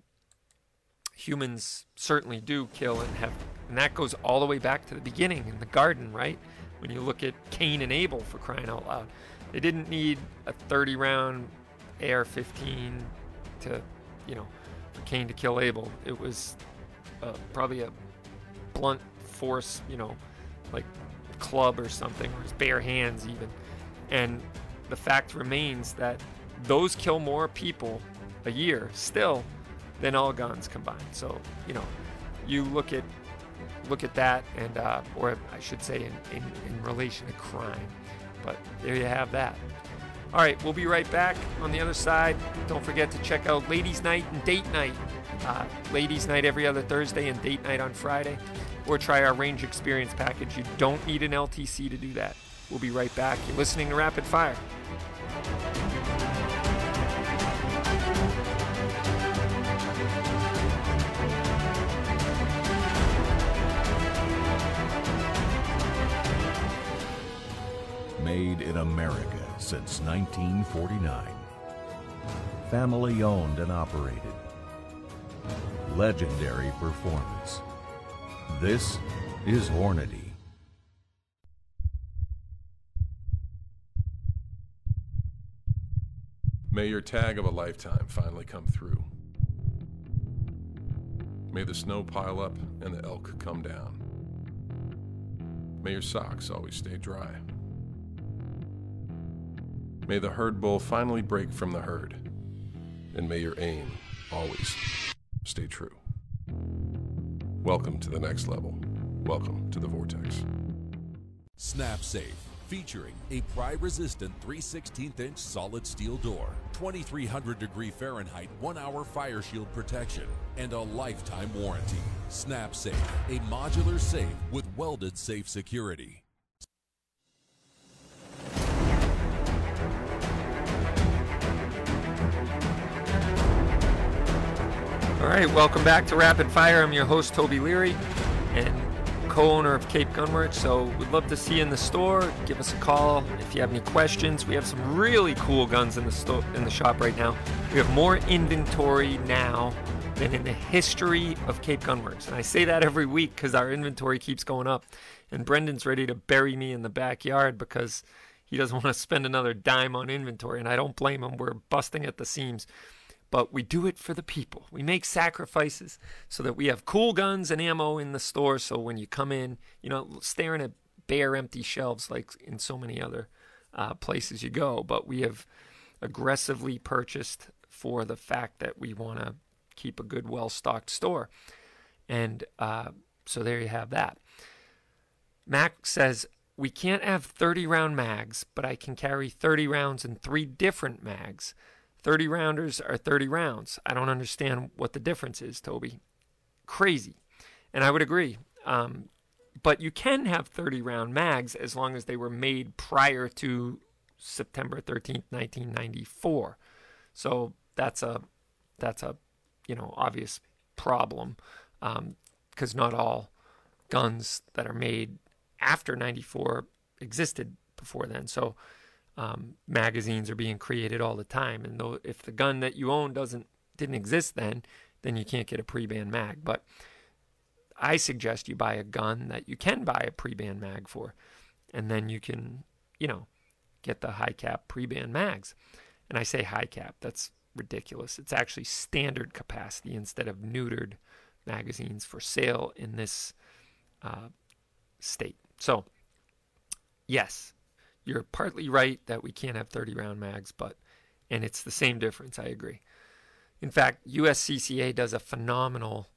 humans certainly do kill and have, and that goes all the way back to the beginning in the garden, right? When you look at Cain and Abel for crying out loud, they didn't need a 30 round AR-15 to, you know, for Cain to kill Abel. It was uh, probably a blunt force, you know, like club or something, or his bare hands even. And the fact remains that those kill more people a year still than all guns combined. So, you know, you look at look at that and uh, or I should say in, in, in relation to crime. But there you have that. All right, we'll be right back on the other side. Don't forget to check out Ladies Night and Date Night. Uh, ladies Night every other Thursday and Date Night on Friday. Or try our range experience package. You don't need an LTC to do that. We'll be right back. You're listening to Rapid Fire. Made in America since 1949. Family owned and operated. Legendary performance. This is Hornady. May your tag of a lifetime finally come through. May the snow pile up and the elk come down. May your socks always stay dry. May the herd bull finally break from the herd. And may your aim always stay true. Welcome to the next level. Welcome to the Vortex. Snap Safe, featuring a pry resistant 3 16th inch solid steel door, 2300 degree Fahrenheit 1 hour fire shield protection, and a lifetime warranty. Snap Safe, a modular safe with welded safe security. All right, welcome back to Rapid Fire. I'm your host, Toby Leary, and co owner of Cape Gunworks. So, we'd love to see you in the store. Give us a call if you have any questions. We have some really cool guns in the, sto- in the shop right now. We have more inventory now than in the history of Cape Gunworks. And I say that every week because our inventory keeps going up. And Brendan's ready to bury me in the backyard because he doesn't <laughs> want to spend another dime on inventory. And I don't blame him. We're busting at the seams but we do it for the people. We make sacrifices so that we have cool guns and ammo in the store. So when you come in, you know, staring at bare, empty shelves like in so many other uh, places you go. But we have aggressively purchased for the fact that we want to keep a good, well stocked store. And uh, so there you have that. Mac says, we can't have 30 round mags, but I can carry 30 rounds in three different mags. 30 rounders are 30 rounds. I don't understand what the difference is, Toby. Crazy. And I would agree. Um, but you can have 30 round mags as long as they were made prior to September 13th, 1994. So that's a that's a you know obvious problem because um, not all guns that are made after 94 existed before then. So um, magazines are being created all the time, and though if the gun that you own doesn't didn't exist then, then you can't get a pre-ban mag. But I suggest you buy a gun that you can buy a pre-ban mag for, and then you can, you know, get the high cap pre-ban mags. And I say high cap, that's ridiculous. It's actually standard capacity instead of neutered magazines for sale in this uh, state. So, yes, you're partly right that we can't have 30 round mags, but and it's the same difference. I agree. In fact, USCCA does a phenomenal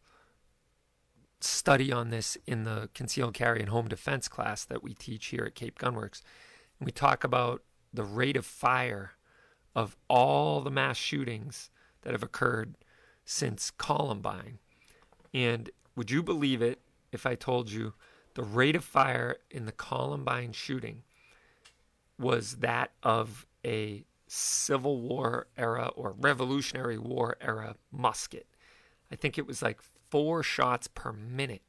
study on this in the concealed carry and home defense class that we teach here at Cape Gunworks. And we talk about the rate of fire of all the mass shootings that have occurred since Columbine. And would you believe it if I told you the rate of fire in the Columbine shooting was that of a Civil War era or Revolutionary War era musket. I think it was like four shots per minute.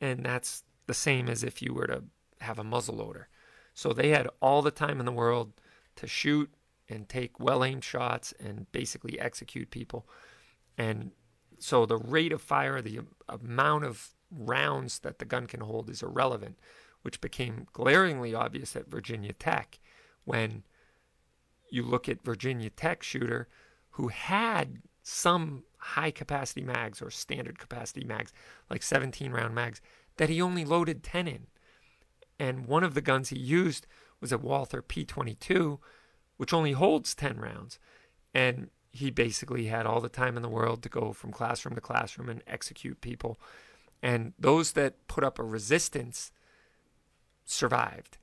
And that's the same as if you were to have a muzzle loader. So they had all the time in the world to shoot and take well aimed shots and basically execute people. And so the rate of fire, the amount of rounds that the gun can hold is irrelevant which became glaringly obvious at Virginia Tech when you look at Virginia Tech shooter who had some high capacity mags or standard capacity mags, like 17 round mags, that he only loaded 10 in. And one of the guns he used was a Walther P22, which only holds 10 rounds. And he basically had all the time in the world to go from classroom to classroom and execute people. And those that put up a resistance survived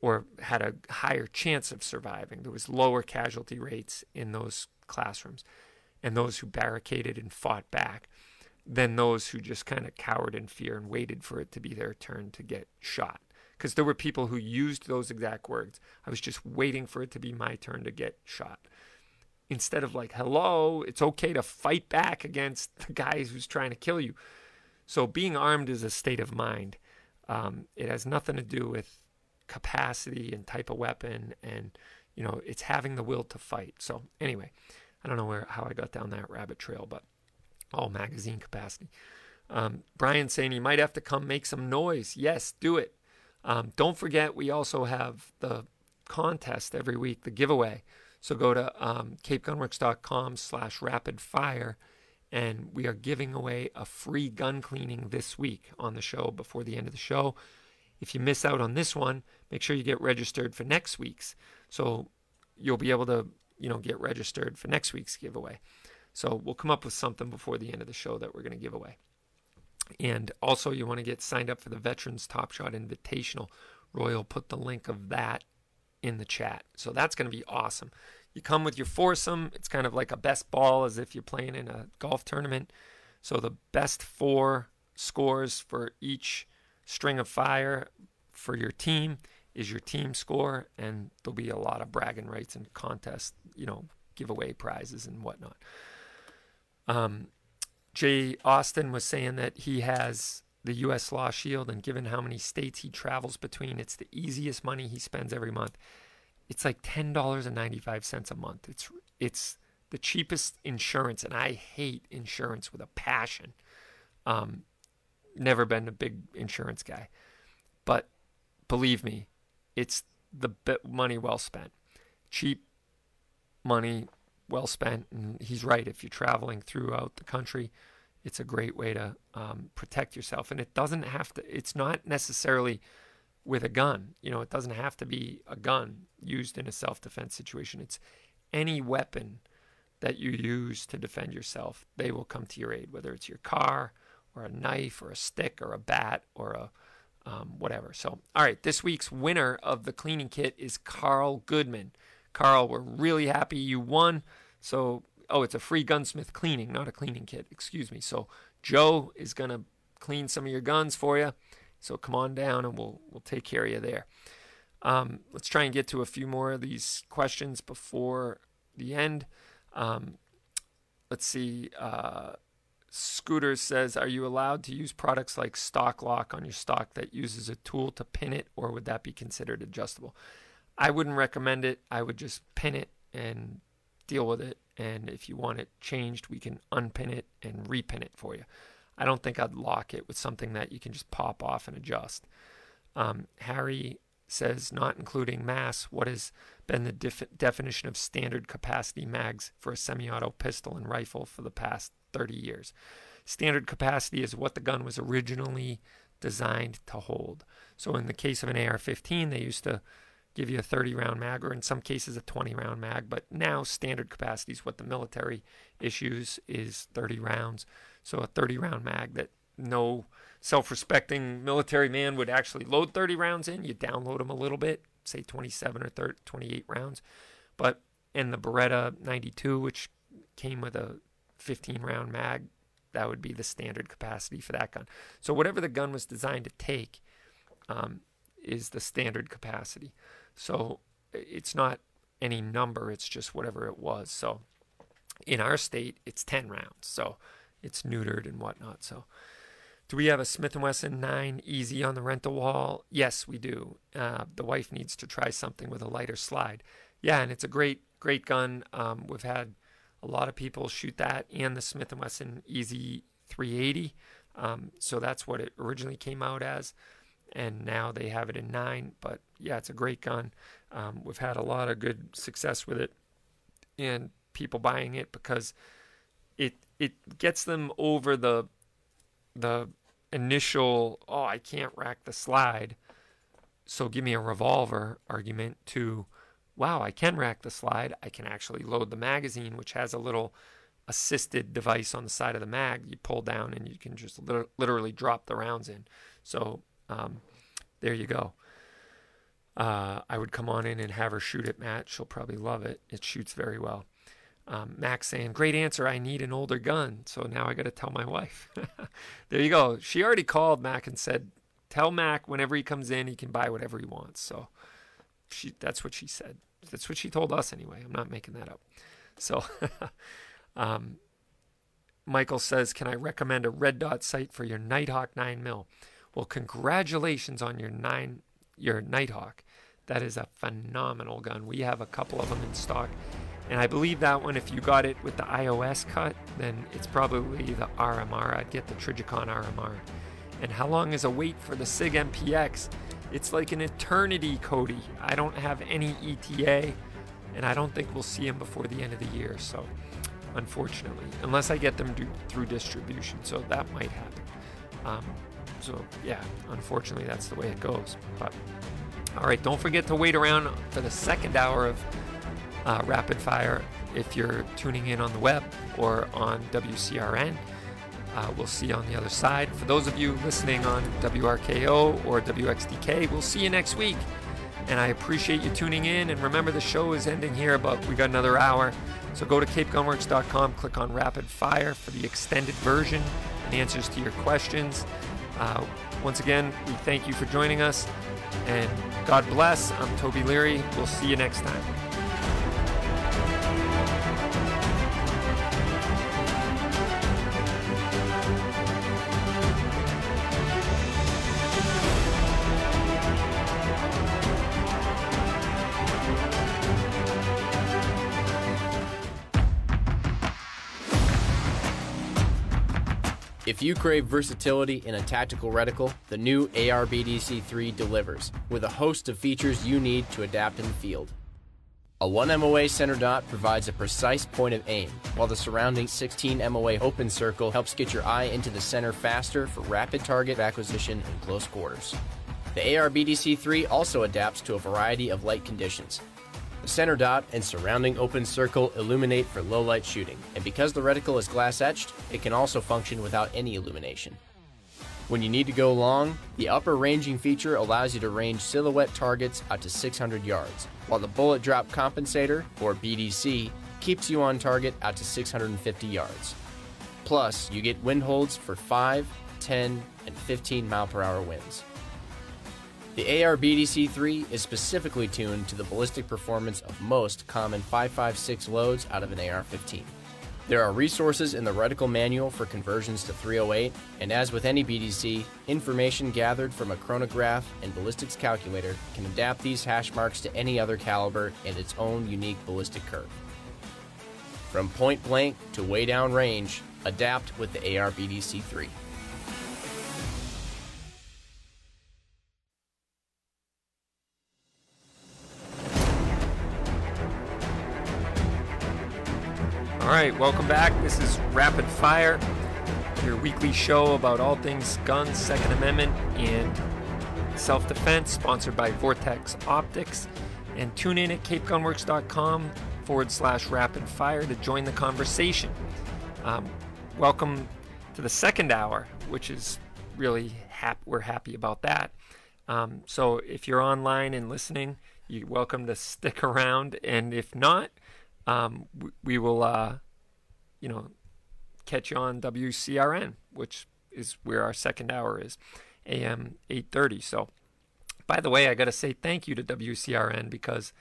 or had a higher chance of surviving. There was lower casualty rates in those classrooms. And those who barricaded and fought back than those who just kind of cowered in fear and waited for it to be their turn to get shot. Because there were people who used those exact words. I was just waiting for it to be my turn to get shot. Instead of like, hello, it's okay to fight back against the guys who's trying to kill you. So being armed is a state of mind. Um, it has nothing to do with capacity and type of weapon, and you know, it's having the will to fight. So anyway, I don't know where how I got down that rabbit trail, but all magazine capacity. Um, Brian saying you might have to come make some noise. Yes, do it. Um, don't forget, we also have the contest every week, the giveaway. So go to um, capegunworks.com slash rapid fire, and we are giving away a free gun cleaning this week on the show before the end of the show. If you miss out on this one, make sure you get registered for next week's. So you'll be able to, you know, get registered for next week's giveaway. So we'll come up with something before the end of the show that we're going to give away. And also, you want to get signed up for the Veterans Top Shot Invitational. Roy will put the link of that in the chat. So that's going to be awesome. You come with your foursome. It's kind of like a best ball as if you're playing in a golf tournament. So the best four scores for each string of fire for your team is your team score, and there'll be a lot of bragging rights and contest, you know, giveaway prizes and whatnot. Um, Jay Austin was saying that he has the U.S. Law Shield, and given how many states he travels between, it's the easiest money he spends every month. It's like ten dollars and ninety-five cents a month. It's it's the cheapest insurance, and I hate insurance with a passion. Um, never been a big insurance guy, but believe me, it's the money well spent. Cheap money well spent. And he's right. If you're traveling throughout the country, it's a great way to um, protect yourself. And it doesn't have to, it's not necessarily with a gun. You know, it doesn't have to be a gun used in a self defense situation. It's any weapon that you use to defend yourself, they will come to your aid, whether it's your car or a knife or a stick or a bat or a um, whatever. So, all right, this week's winner of the cleaning kit is Carl Goodman. Carl, we're really happy you won. So, oh, it's a free gunsmith cleaning, not a cleaning kit. Excuse me. So, Joe is going to clean some of your guns for you. So, come on down and we'll we'll take care of you there. Um, let's try and get to a few more of these questions before the end. Um, let's see. Uh, Scooter says, Are you allowed to use products like Stock Lock on your stock that uses a tool to pin it, or would that be considered adjustable? I wouldn't recommend it. I would just pin it and deal with it. And if you want it changed, we can unpin it and repin it for you. I don't think I'd lock it with something that you can just pop off and adjust. Um, Harry says, not including mass, what has been the def- definition of standard capacity mags for a semi auto pistol and rifle for the past 30 years? Standard capacity is what the gun was originally designed to hold. So in the case of an AR 15, they used to give you a 30 round mag or in some cases a 20 round mag but now standard capacity is what the military issues is 30 rounds so a 30 round mag that no self-respecting military man would actually load 30 rounds in you download them a little bit say 27 or 30, 28 rounds but in the beretta 92 which came with a 15 round mag that would be the standard capacity for that gun so whatever the gun was designed to take um, is the standard capacity so it's not any number, it's just whatever it was. So in our state, it's 10 rounds. So it's neutered and whatnot. So do we have a Smith & Wesson 9 easy on the rental wall? Yes, we do. Uh, the wife needs to try something with a lighter slide. Yeah, and it's a great, great gun. Um, we've had a lot of people shoot that and the Smith & Wesson Easy 380. Um, so that's what it originally came out as and now they have it in nine. But yeah, it's a great gun. Um, we've had a lot of good success with it, and people buying it because it it gets them over the the initial oh I can't rack the slide, so give me a revolver argument to wow, I can rack the slide. I can actually load the magazine, which has a little assisted device on the side of the mag. You pull down and you can just literally drop the rounds in. So um, there you go. Uh, I would come on in and have her shoot it, Matt. She'll probably love it. It shoots very well. Um, Max saying, Great answer. I need an older gun. So now I got to tell my wife. <laughs> there you go. She already called Mac and said, Tell Mac whenever he comes in, he can buy whatever he wants. So she, that's what she said. That's what she told us anyway. I'm not making that up. So, <laughs> um, Michael says, Can I recommend a red dot sight for your Nighthawk 9 mil? Well, congratulations on your nine your Nighthawk. That is a phenomenal gun. We have a couple of them in stock. And I believe that one, if you got it with the iOS cut, then it's probably the RMR. I'd get the Trijicon RMR. And how long is a wait for the SIG MPX? It's like an eternity, Cody. I don't have any ETA, and I don't think we'll see them before the end of the year. So, unfortunately, unless I get them do, through distribution, so that might happen. Um, so, yeah, unfortunately, that's the way it goes. But all right, don't forget to wait around for the second hour of uh, Rapid Fire if you're tuning in on the web or on WCRN. Uh, we'll see you on the other side. For those of you listening on WRKO or WXTK, we'll see you next week. And I appreciate you tuning in. And remember, the show is ending here, but we got another hour. So go to capegunworks.com, click on Rapid Fire for the extended version and answers to your questions. Uh, once again, we thank you for joining us. And God bless. I'm Toby Leary. We'll see you next time. If you crave versatility in a tactical reticle, the new ARBDC3 delivers, with a host of features you need to adapt in the field. A 1 MOA center dot provides a precise point of aim, while the surrounding 16 MOA open circle helps get your eye into the center faster for rapid target acquisition in close quarters. The ARBDC3 also adapts to a variety of light conditions, the center dot and surrounding open circle illuminate for low light shooting, and because the reticle is glass etched, it can also function without any illumination. When you need to go long, the upper ranging feature allows you to range silhouette targets out to 600 yards, while the bullet drop compensator, or BDC, keeps you on target out to 650 yards. Plus, you get wind holds for 5, 10, and 15 mile per hour winds. The AR-BDC-3 is specifically tuned to the ballistic performance of most common 5.56 loads out of an AR-15. There are resources in the reticle manual for conversions to 308, and as with any BDC, information gathered from a chronograph and ballistics calculator can adapt these hash marks to any other caliber and its own unique ballistic curve. From point blank to way down range, adapt with the AR-BDC 3. All right, welcome back. This is Rapid Fire, your weekly show about all things guns, Second Amendment, and self defense, sponsored by Vortex Optics. And tune in at capegunworks.com forward slash rapid fire to join the conversation. Um, welcome to the second hour, which is really happy. We're happy about that. Um, so if you're online and listening, you're welcome to stick around. And if not, um, we, we, will, uh, you know, catch you on WCRN, which is where our second hour is, AM 8:30. So, by the way, I got to say thank you to WCRN because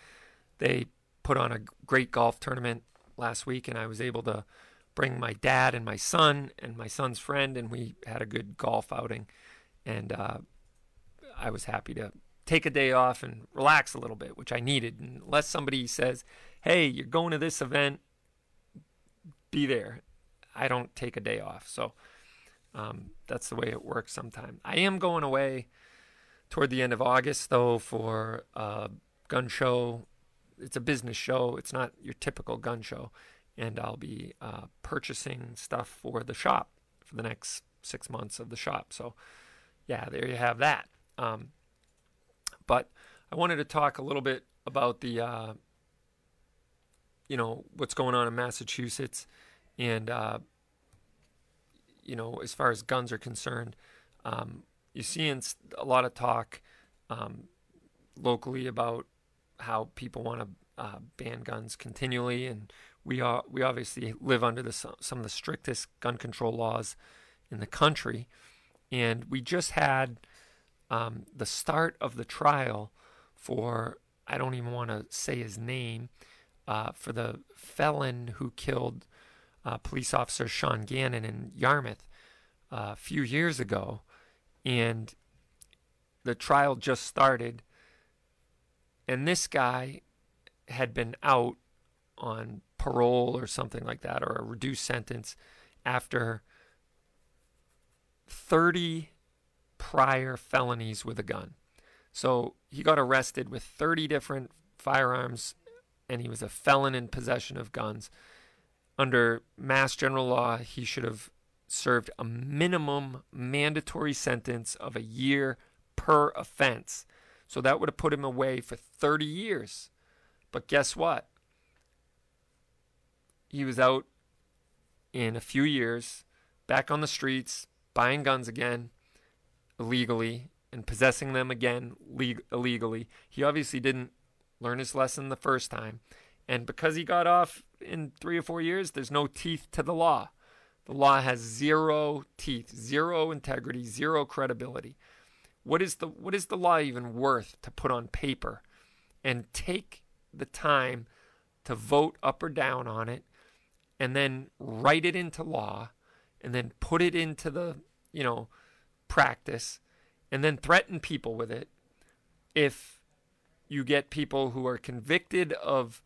they put on a great golf tournament last week, and I was able to bring my dad and my son and my son's friend, and we had a good golf outing. And uh, I was happy to take a day off and relax a little bit, which I needed. Unless somebody says, hey, you're going to this event, be there. I don't take a day off. So um, that's the way it works sometimes. I am going away toward the end of August, though, for a gun show. It's a business show, it's not your typical gun show. And I'll be uh, purchasing stuff for the shop for the next six months of the shop. So, yeah, there you have that. Um, but I wanted to talk a little bit about the uh, you know, what's going on in Massachusetts, and uh, you know, as far as guns are concerned, um, you're seeing a lot of talk um, locally about how people want to uh, ban guns continually, and we are we obviously live under the, some of the strictest gun control laws in the country, and we just had um, the start of the trial for I don't even want to say his name uh, for the felon who killed uh, police officer Sean Gannon in Yarmouth uh, a few years ago, and the trial just started, and this guy had been out on parole or something like that, or a reduced sentence after 30 prior felonies with a gun. So he got arrested with 30 different firearms, and he was a felon in possession of guns. Under mass general law, he should have served a minimum mandatory sentence of a year per offense. So that would have put him away for 30 years. But guess what? He was out in a few years, back on the streets, buying guns again, illegally, and possessing them again le- illegally. He obviously didn't learn his lesson the first time. And because he got off in three or four years, there's no teeth to the law. The law has zero teeth, zero integrity, zero credibility. What is the what is the law even worth to put on paper and take the time to vote up or down on it and then write it into law and then put it into the, you know, practice and then threaten people with it if you get people who are convicted of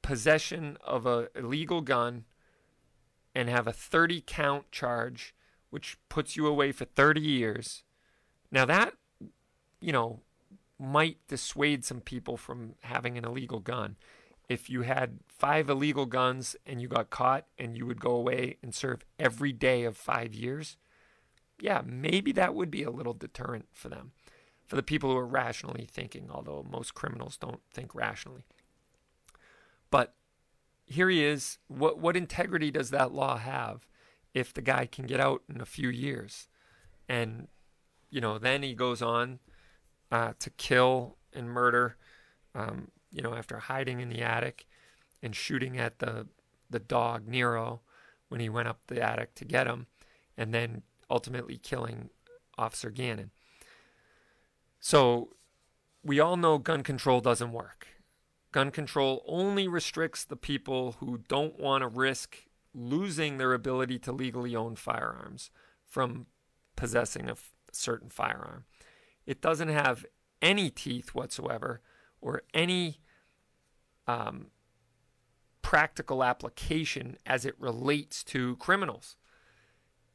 possession of a illegal gun and have a 30 count charge which puts you away for 30 years now that you know might dissuade some people from having an illegal gun. If you had five illegal guns and you got caught and you would go away and serve every day of five years, yeah, maybe that would be a little deterrent for them, for the people who are rationally thinking, although most criminals don't think rationally. But here he is. What, what integrity does that law have if the guy can get out in a few years? And, you know, then he goes on uh, to kill and murder, um, you know, after hiding in the attic and shooting at the the dog Nero when he went up the attic to get him, and then ultimately killing Officer Gannon. So we all know gun control doesn't work. Gun control only restricts the people who don't want to risk losing their ability to legally own firearms from possessing a f- certain firearm. It doesn't have any teeth whatsoever or any um, practical application as it relates to criminals.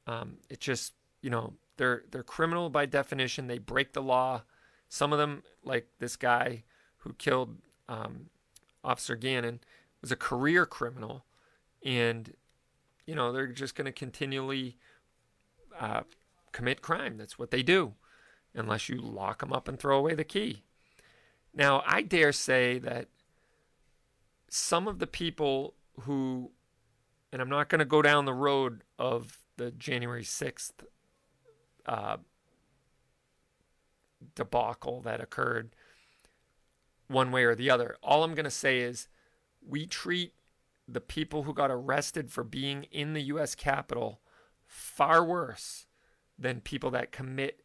Um, it just, you know, they're they're criminal by definition. They break the law. Some of them, like this guy who killed um, Officer Gannon, was a career criminal, and you know they're just going to continually uh, commit crime. That's what they do unless you lock them up and throw away the key. Now, I dare say that some of the people who, and I'm not going to go down the road of the January 6th uh, debacle that occurred one way or the other. All I'm going to say is we treat the people who got arrested for being in the U.S. Capitol far worse than people that commit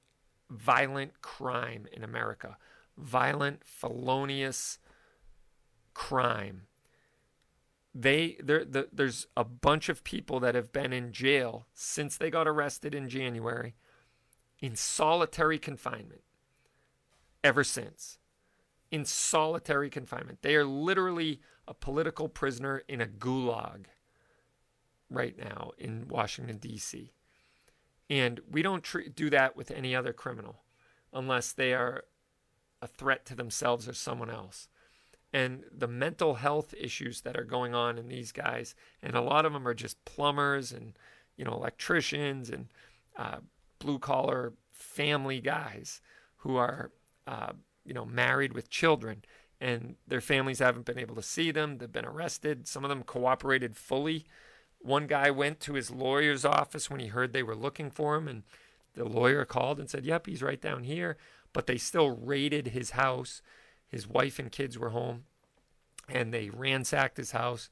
violent crime in America. Violent, felonious crime. They there the, there's a bunch of people that have been in jail since they got arrested in January in solitary confinement ever since. In solitary confinement. They are literally a political prisoner in a gulag right now in Washington, D.C. And we don't tr- do that with any other criminal unless they are a threat to themselves or someone else. And the mental health issues that are going on in these guys, and a lot of them are just plumbers and, you know, electricians and uh, blue collar family guys who are, uh, you know, married with children. and their families haven't been able to see them. They've been arrested. Some of them cooperated fully. One guy went to his lawyer's office when he heard they were looking for him, and the lawyer called and said, Yep, he's right down here. But they still raided his house. His wife and kids were home, and they ransacked his house.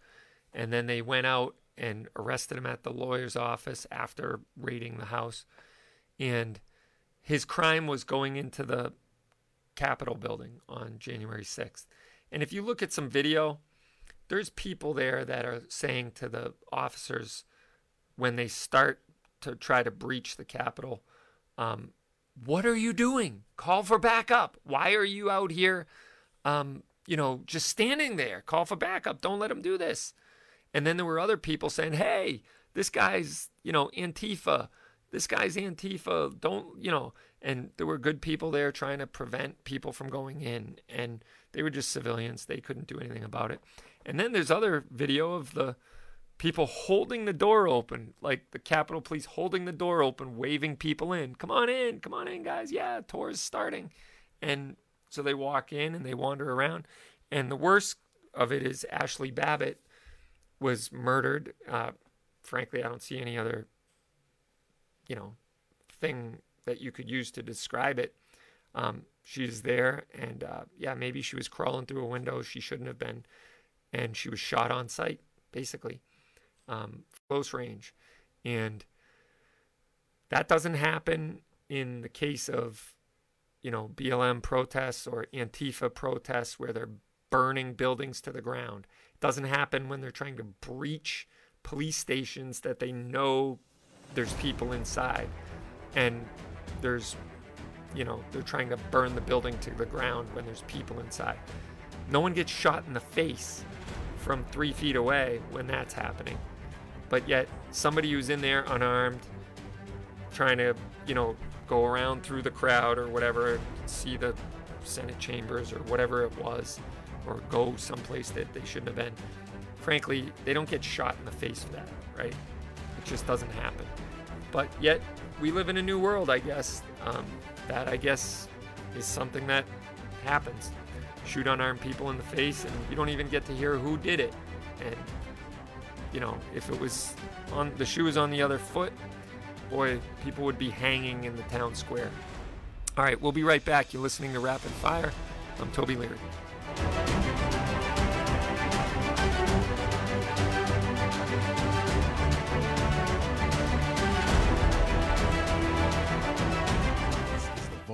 And then they went out and arrested him at the lawyer's office after raiding the house. And his crime was going into the Capitol building on January 6th. And if you look at some video, there's people there that are saying to the officers when they start to try to breach the Capitol, um, what are you doing? Call for backup. Why are you out here, um, you know, just standing there? Call for backup. Don't let them do this. And then there were other people saying, hey, this guy's, you know, Antifa. This guy's Antifa. Don't, you know, and there were good people there trying to prevent people from going in. And they were just civilians. They couldn't do anything about it. And then there's other video of the people holding the door open, like the Capitol Police holding the door open, waving people in. Come on in, come on in, guys. Yeah, tour is starting. And so they walk in and they wander around. And the worst of it is Ashli Babbitt was murdered. Uh, frankly, I don't see any other, you know, thing that you could use to describe it. Um, she's there, and uh, yeah, maybe she was crawling through a window. She shouldn't have been, and she was shot on sight, basically, um, close range, and that doesn't happen in the case of, you know, BLM protests or Antifa protests where they're burning buildings to the ground It doesn't happen when they're trying to breach police stations that they know there's people inside and there's you know they're trying to burn the building to the ground when there's people inside no one gets shot in the face from three feet away when that's happening but yet somebody who's in there unarmed trying to you know go around through the crowd or whatever see the senate chambers or whatever it was or go someplace that they shouldn't have been. Frankly, they don't get shot in the face for that, right? Just doesn't happen. But yet, we live in a new world, I guess. Um, that, I guess, is something that happens. Shoot unarmed people in the face, and you don't even get to hear who did it. And, you know, if it was on the shoe was on the other foot, boy, people would be hanging in the town square. All right, we'll be right back. You're listening to Rapid Fire. I'm Toby Leary.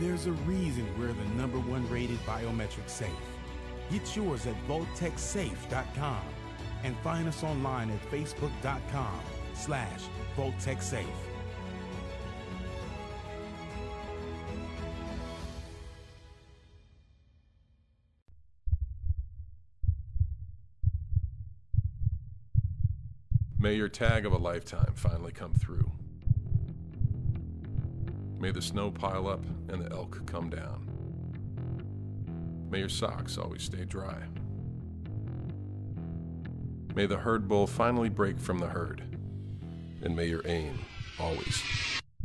There's a reason we're the number one rated biometric safe. Get yours at VaultekSafe.com and find us online at Facebook.com slash VaultekSafe. May your tag of a lifetime finally come through. May the snow pile up and the elk come down. May your socks always stay dry. May the herd bull finally break from the herd. And may your aim always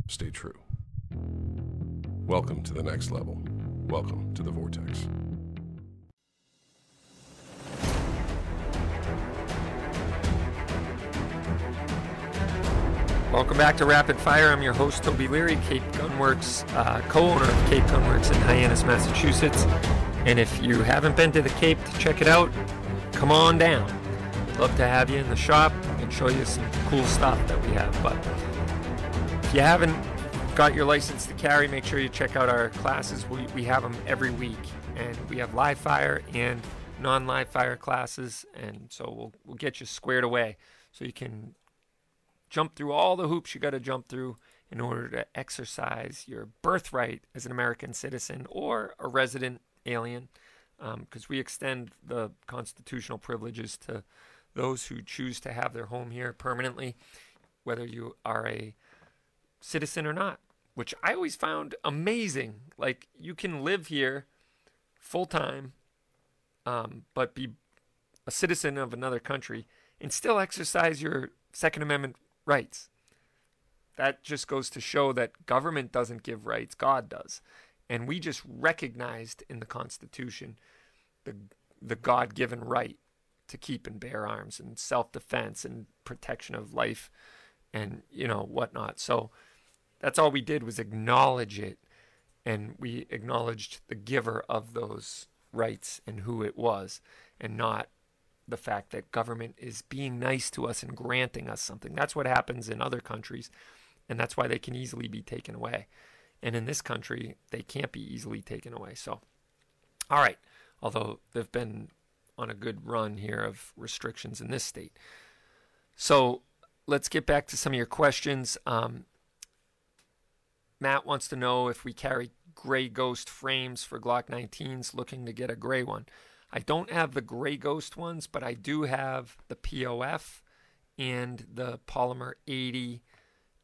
stay true. Welcome to the next level. Welcome to the Vortex. Welcome back to Rapid Fire. I'm your host, Toby Leary, Cape Gunworks, uh, co owner of Cape Gunworks in Hyannis, Massachusetts. And if you haven't been to the Cape to check it out, come on down. Love to have you in the shop and show you some cool stuff that we have. But if you haven't got your license to carry, make sure you check out our classes. We, we have them every week, and we have live fire and non-live fire classes, and so we'll we'll get you squared away so you can jump through all the hoops you got to jump through in order to exercise your birthright as an American citizen or a resident alien, because um, we extend the constitutional privileges to those who choose to have their home here permanently, whether you are a citizen or not, which I always found amazing. Like you can live here full time, um, but be a citizen of another country and still exercise your Second Amendment rights. That just goes to show that government doesn't give rights, God does. And we just recognized in the Constitution the, the God given right to keep and bear arms and self defense and protection of life and, you know, whatnot. So that's all we did was acknowledge it. And we acknowledged the giver of those rights and who it was, and not the fact that government is being nice to us and granting us something. That's what happens in other countries, and that's why they can easily be taken away. And in this country, they can't be easily taken away. So, all right, although they've been on a good run here of restrictions in this state. So, let's get back to some of your questions. Um, Matt wants to know if we carry gray ghost frames for Glock 19s, looking to get a gray one. I don't have the Gray Ghost ones, but I do have the POF and the Polymer 80.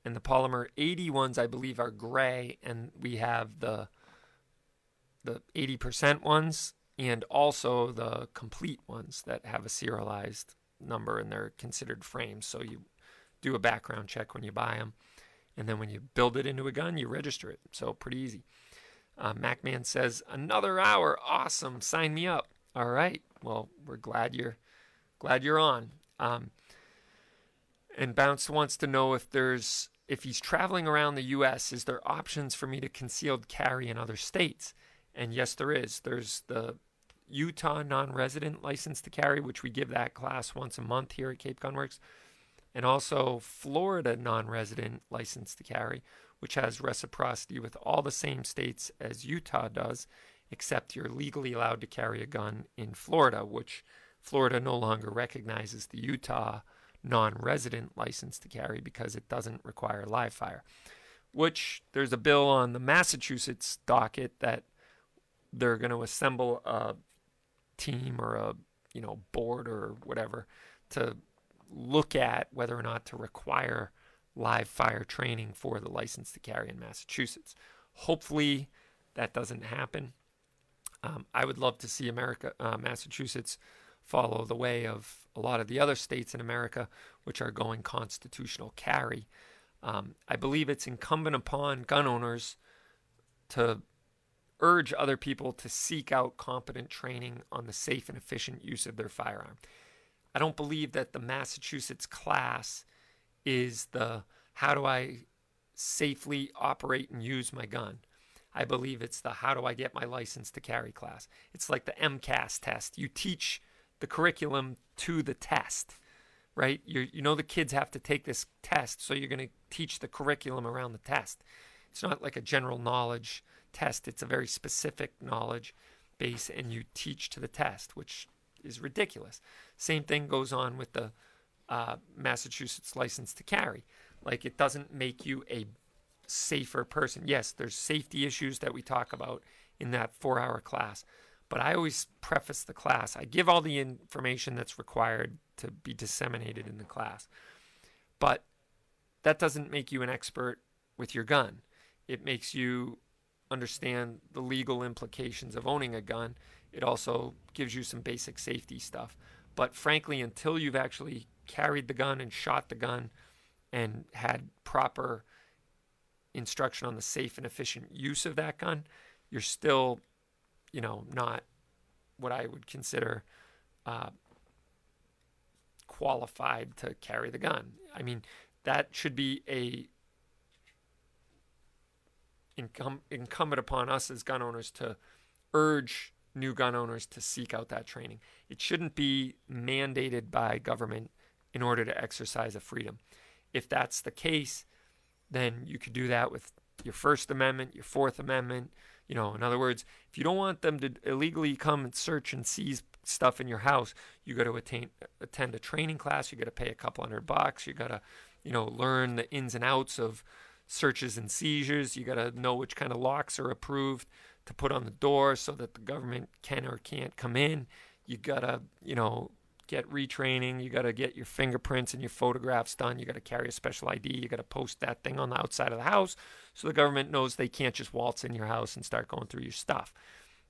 And the Polymer 80 ones, I believe, are gray, and we have the the 80% ones and also the complete ones that have a serialized number and they're considered frames. So you do a background check when you buy them, and then when you build it into a gun, you register it. So pretty easy. Uh, MacMan says another hour, awesome. Sign me up. All right. Well, we're glad you're glad you're on. Um, and Bounce wants to know if there's if he's traveling around the U.S. Is there options for me to concealed carry in other states? And yes, there is. There's the Utah non-resident license to carry, which we give that class once a month here at Cape Gunworks, and also Florida non-resident license to carry, which has reciprocity with all the same states as Utah does, except you're legally allowed to carry a gun in Florida, which Florida no longer recognizes the Utah non resident license to carry because it doesn't require live fire. Which there's a bill on the Massachusetts docket that they're going to assemble a team or a you know board or whatever to look at whether or not to require live fire training for the license to carry in Massachusetts. Hopefully that doesn't happen. Um, I would love to see America, uh, Massachusetts, follow the way of a lot of the other states in America, which are going constitutional carry. Um, I believe it's incumbent upon gun owners to urge other people to seek out competent training on the safe and efficient use of their firearm. I don't believe that the Massachusetts class is the how do I safely operate and use my gun. I believe it's the how do I get my license to carry class. It's like the MCAS test. You teach the curriculum to the test, right? you you know the kids have to take this test, so you're going to teach the curriculum around the test. It's not like a general knowledge test, it's a very specific knowledge base, and you teach to the test, which is ridiculous. Same thing goes on with the uh, Massachusetts license to carry. Like it doesn't make you a safer person. Yes, there's safety issues that we talk about in that four hour class, but I always preface the class. I give all the information that's required to be disseminated in the class. But that doesn't make you an expert with your gun. It makes you understand the legal implications of owning a gun. It also gives you some basic safety stuff. But frankly, until you've actually carried the gun and shot the gun and had proper instruction on the safe and efficient use of that gun, you're still, you know, not what I would consider uh, qualified to carry the gun. I mean, that should be a incum- incumbent upon us as gun owners to urge new gun owners to seek out that training. It shouldn't be mandated by government in order to exercise a freedom. If that's the case, then you could do that with your First Amendment, your Fourth Amendment. You know, in other words, if you don't want them to illegally come and search and seize stuff in your house, you got to attain, attend a training class. You got to pay a couple hundred bucks. You got to, you know, learn the ins and outs of searches and seizures. You got to know which kind of locks are approved to put on the door so that the government can or can't come in. You got to, you know, get retraining. You got to get your fingerprints and your photographs done. You got to carry a special ID. You got to post that thing on the outside of the house so the government knows they can't just waltz in your house and start going through your stuff.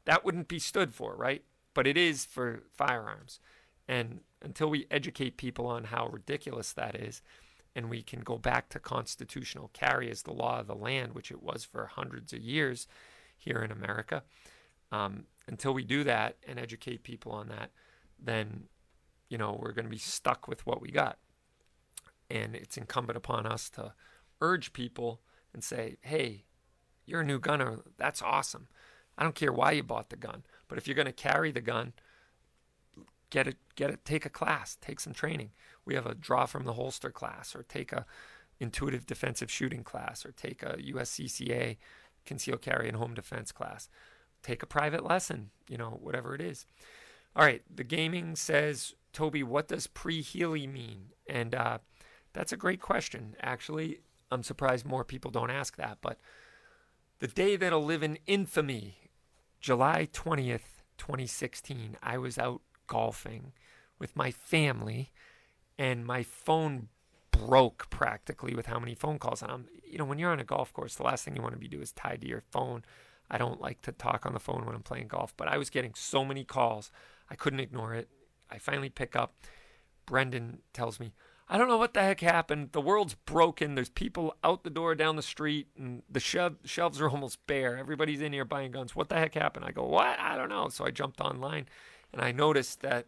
That wouldn't be stood for, right? But it is for firearms. And until we educate people on how ridiculous that is, and we can go back to constitutional carry as the law of the land, which it was for hundreds of years here in America, um, until we do that and educate people on that, then you know, we're going to be stuck with what we got. And it's incumbent upon us to urge people and say, hey, you're a new gunner. That's awesome. I don't care why you bought the gun, but if you're going to carry the gun, get it, get it, take a class, take some training. We have a draw from the holster class, or take a intuitive defensive shooting class, or take a USCCA concealed carry and home defense class. Take a private lesson, you know, whatever it is. All right, the gaming says Toby, what does pre Healey mean? And uh, that's a great question. Actually, I'm surprised more people don't ask that. But the day that'll live in infamy, July 20th, 2016, I was out golfing with my family, and my phone broke practically with how many phone calls. And I'm, you know, when you're on a golf course, the last thing you want to be doing is tied to your phone. I don't like to talk on the phone when I'm playing golf, but I was getting so many calls, I couldn't ignore it. I finally pick up. Brendan tells me, I don't know what the heck happened. The world's broken. There's people out the door down the street, and the shelves are <laughs> almost bare. Everybody's in here buying guns. What the heck happened? I go, What? I don't know. So I jumped online and I noticed that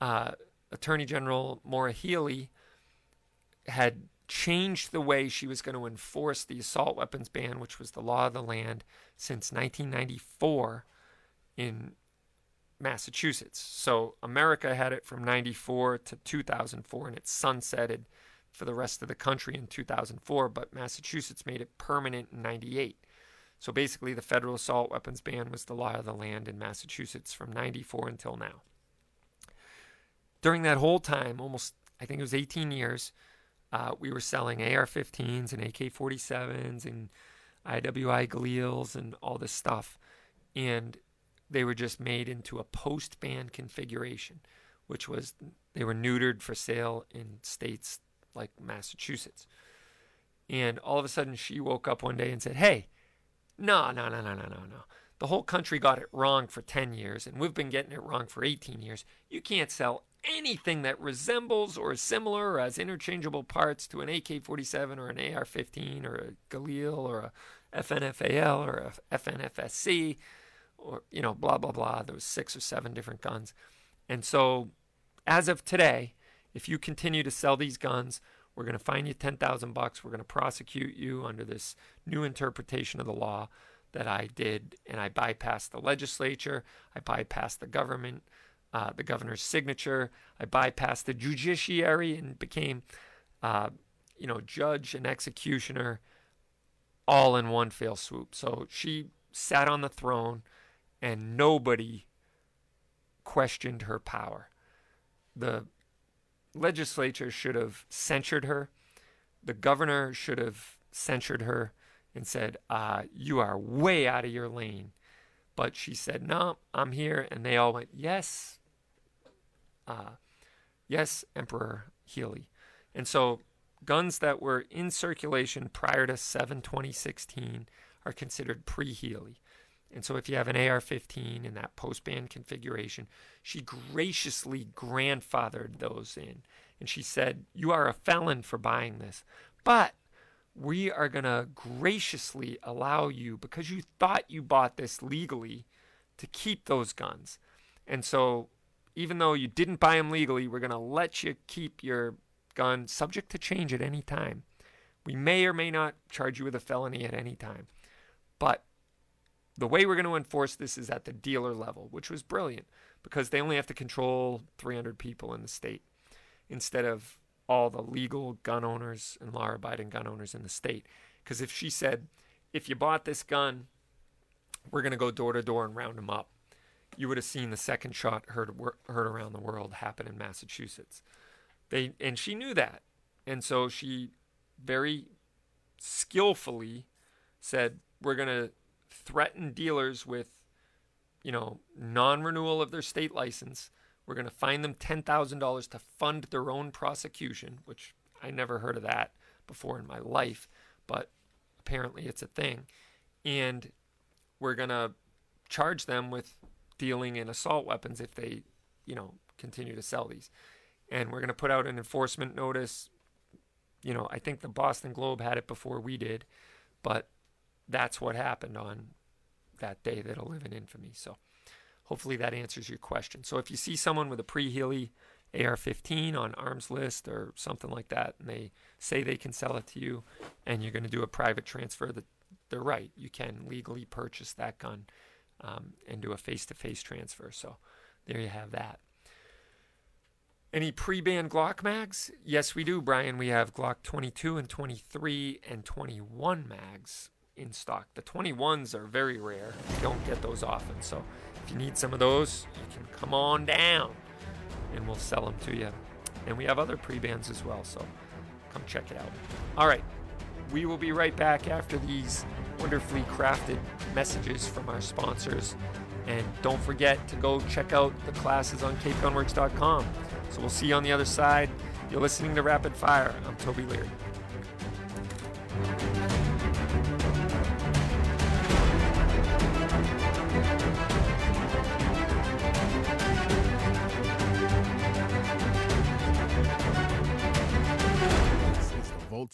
uh, Attorney General Maura Healey had changed the way she was going to enforce the assault weapons ban, which was the law of the land since 1994 in Massachusetts. So America had it from 94 to 2004 and it sunsetted for the rest of the country in 2004, but Massachusetts made it permanent in 98. So basically, the federal assault weapons ban was the law of the land in Massachusetts from 94 until now. During that whole time, almost, I think it was 18 years, uh, we were selling AR 15s and AK 47s and IWI Galils and all this stuff. And they were just made into a post ban configuration, which was they were neutered for sale in states like Massachusetts. And all of a sudden, she woke up one day and said, Hey, no, no, no, no, no, no, no. The whole country got it wrong for 10 years, and we've been getting it wrong for 18 years. You can't sell anything that resembles or is similar or has interchangeable parts to an AK 47 or an AR 15 or a Galil or a FN FAL or a FNFSC or you know blah blah blah there was six or seven different guns. And so as of today if you continue to sell these guns we're going to fine you 10,000 bucks. We're going to prosecute you under this new interpretation of the law that I did and I bypassed the legislature. I bypassed the government uh, the governor's signature. I bypassed the judiciary and became uh, you know judge and executioner all in one fell swoop. So she sat on the throne and nobody questioned her power. The legislature should have censured her. The governor should have censured her and said, uh, You are way out of your lane. But she said, No, I'm here. And they all went, Yes, uh, yes, Emperor Healey. And so guns that were in circulation prior to 7 2016 are considered pre Healey. And so if you have an AR-15 in that post-ban configuration, she graciously grandfathered those in. And she said, "You are a felon for buying this, but we are going to graciously allow you because you thought you bought this legally to keep those guns. And so even though you didn't buy them legally, we're going to let you keep your gun subject to change at any time. We may or may not charge you with a felony at any time. But the way we're going to enforce this is at the dealer level, which was brilliant because they only have to control 300 people in the state instead of all the legal gun owners and law abiding gun owners in the state. Because if she said, if you bought this gun, we're going to go door to door and round them up, you would have seen the second shot heard, heard around the world happen in Massachusetts. They and she knew that, and so she very skillfully said, "We're going to threaten dealers with, you know, non-renewal of their state license. We're going to fine them ten thousand dollars to fund their own prosecution, which I never heard of that before in my life, but apparently it's a thing, and we're going to charge them with dealing in assault weapons if they, you know, continue to sell these." and we're going to put out an enforcement notice. You know, I think the Boston Globe had it before we did, but that's what happened on that day that'll live in infamy. So hopefully that answers your question. So if you see someone with a pre-Healey AR-15 on Armslist or something like that, and they say they can sell it to you, and you're going to do a private transfer, that they're right. You can legally purchase that gun um, and do a face-to-face transfer. So there you have that. Any pre-banned Glock mags? Yes, we do, Brian. We have Glock 22 and 23 and 21 mags in stock. The 21s are very rare. You don't get those often. So if you need some of those, you can come on down and we'll sell them to you. And we have other pre-bands as well. So come check it out. All right. We will be right back after these wonderfully crafted messages from our sponsors. And don't forget to go check out the classes on capegunworks.com. So we'll see you on the other side. You're listening to Rapid Fire. I'm Toby Leary.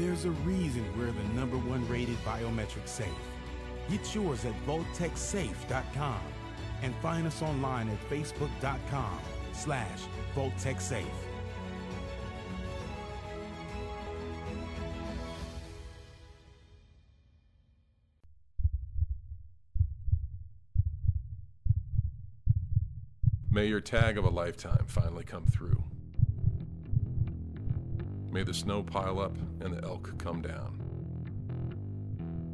There's a reason we're the number one rated biometric safe. Get yours at VaultekSafe.com and find us online at Facebook.com slash VaultekSafe. May your tag of a lifetime finally come through. May the snow pile up and the elk come down.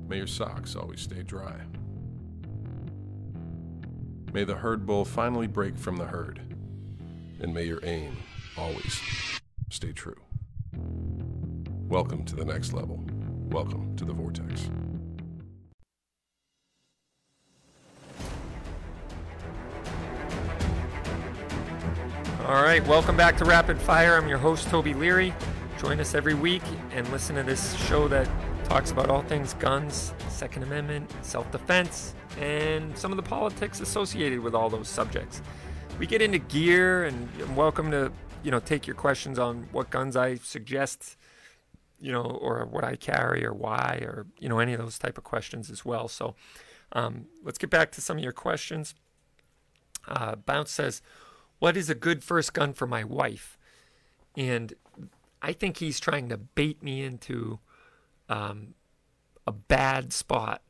May your socks always stay dry. May the herd bull finally break from the herd. And may your aim always stay true. Welcome to the next level. Welcome to the Vortex. All right, welcome back to Rapid Fire. I'm your host, Toby Leary. Join us every week and listen to this show that talks about all things guns, Second Amendment, self defense, and some of the politics associated with all those subjects. We get into gear and welcome to, you know, take your questions on what guns I suggest, you know, or what I carry or why, or, you know, any of those type of questions as well. So um, let's get back to some of your questions. Uh, Bounce says, what is a good first gun for my wife? And I think he's trying to bait me into um, a bad spot.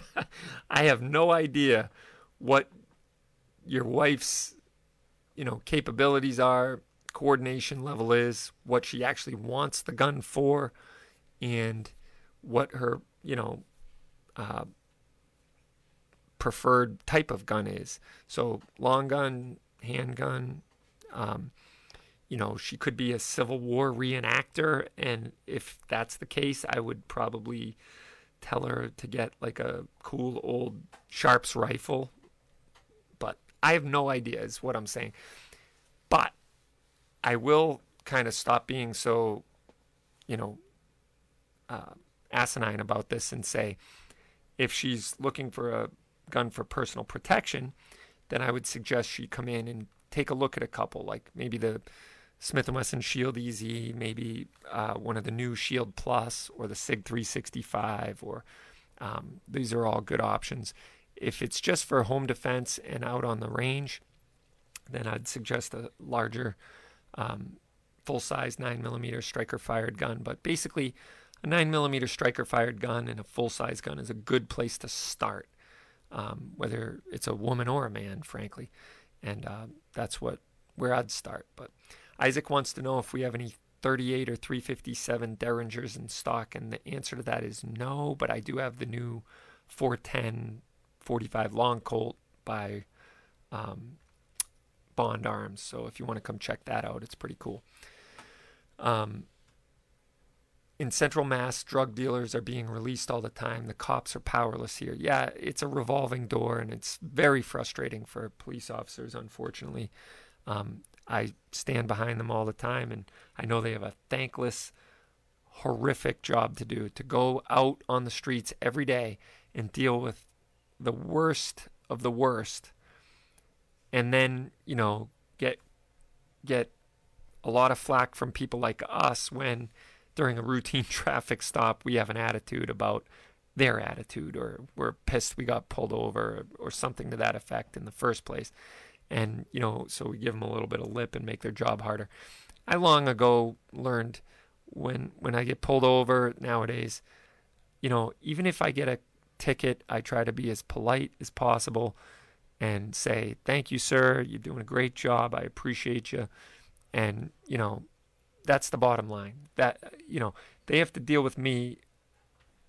<laughs> I have no idea what your wife's, you know, capabilities are, coordination level is, what she actually wants the gun for, and what her, you know, uh, preferred type of gun is. So long gun, handgun. Um, you know, she could be a Civil War reenactor, and if that's the case, I would probably tell her to get like a cool old Sharps rifle. But I have no idea, is what I'm saying. But I will kind of stop being so, you know, uh, asinine about this and say, if she's looking for a gun for personal protection, then I would suggest she come in and take a look at a couple, like maybe the Smith & Wesson Shield EZ, maybe uh, one of the new Shield Plus or the Sig 365, or um, these are all good options. If it's just for home defense and out on the range, then I'd suggest a larger um, full-size 9mm striker-fired gun. But basically, a 9mm striker-fired gun and a full-size gun is a good place to start, um, whether it's a woman or a man, frankly. And uh, that's what where I'd start. But Isaac wants to know if we have any 38 or 357 Derringers in stock, and the answer to that is no. But I do have the new 410 45 long Colt by um, Bond Arms. So if you want to come check that out, it's pretty cool. Um, in Central Mass, drug dealers are being released all the time. The cops are powerless here. Yeah, it's a revolving door, and it's very frustrating for police officers, unfortunately. Um, I stand behind them all the time, and I know they have a thankless, horrific job to do to go out on the streets every day and deal with the worst of the worst, and then you know get get a lot of flack from people like us when during a routine <laughs> traffic stop we have an attitude about their attitude or we're pissed we got pulled over or, or something to that effect in the first place and you know so we give them a little bit of lip and make their job harder. I long ago learned when when i get pulled over nowadays you know even if i get a ticket i try to be as polite as possible and say thank you sir. You're doing a great job. I appreciate you. And you know that's the bottom line. That you know they have to deal with me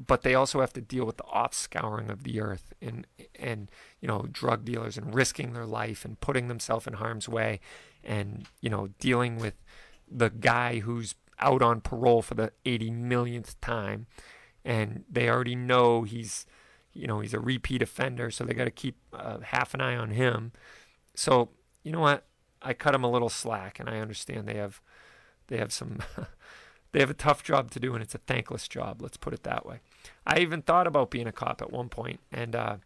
but they also have to deal with the offscouring of the earth and and you know drug dealers and risking their life and putting themselves in harm's way and you know dealing with the guy who's out on parole for the 80 millionth time. And they already know he's you know he's a repeat offender so they got to keep uh, half an eye on him. So you know what? I cut him a little slack and I understand they have they have some <laughs> they have a tough job to do and it's a thankless job let's put it that way i even thought about being a cop at one point and uh,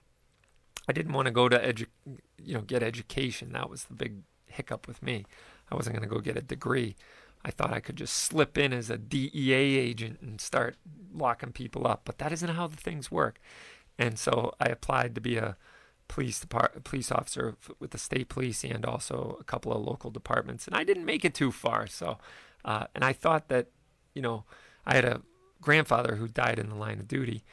i didn't want to go to edu- you know get education. That was the big hiccup with me. I wasn't going to go get a degree. I thought i could just slip in as a dea agent and start locking people up but that isn't how the things work. And so i applied to be a police depart- police officer with the state police and also a couple of local departments and i didn't make it too far so uh, and i thought that you know, I had a grandfather who died in the line of duty.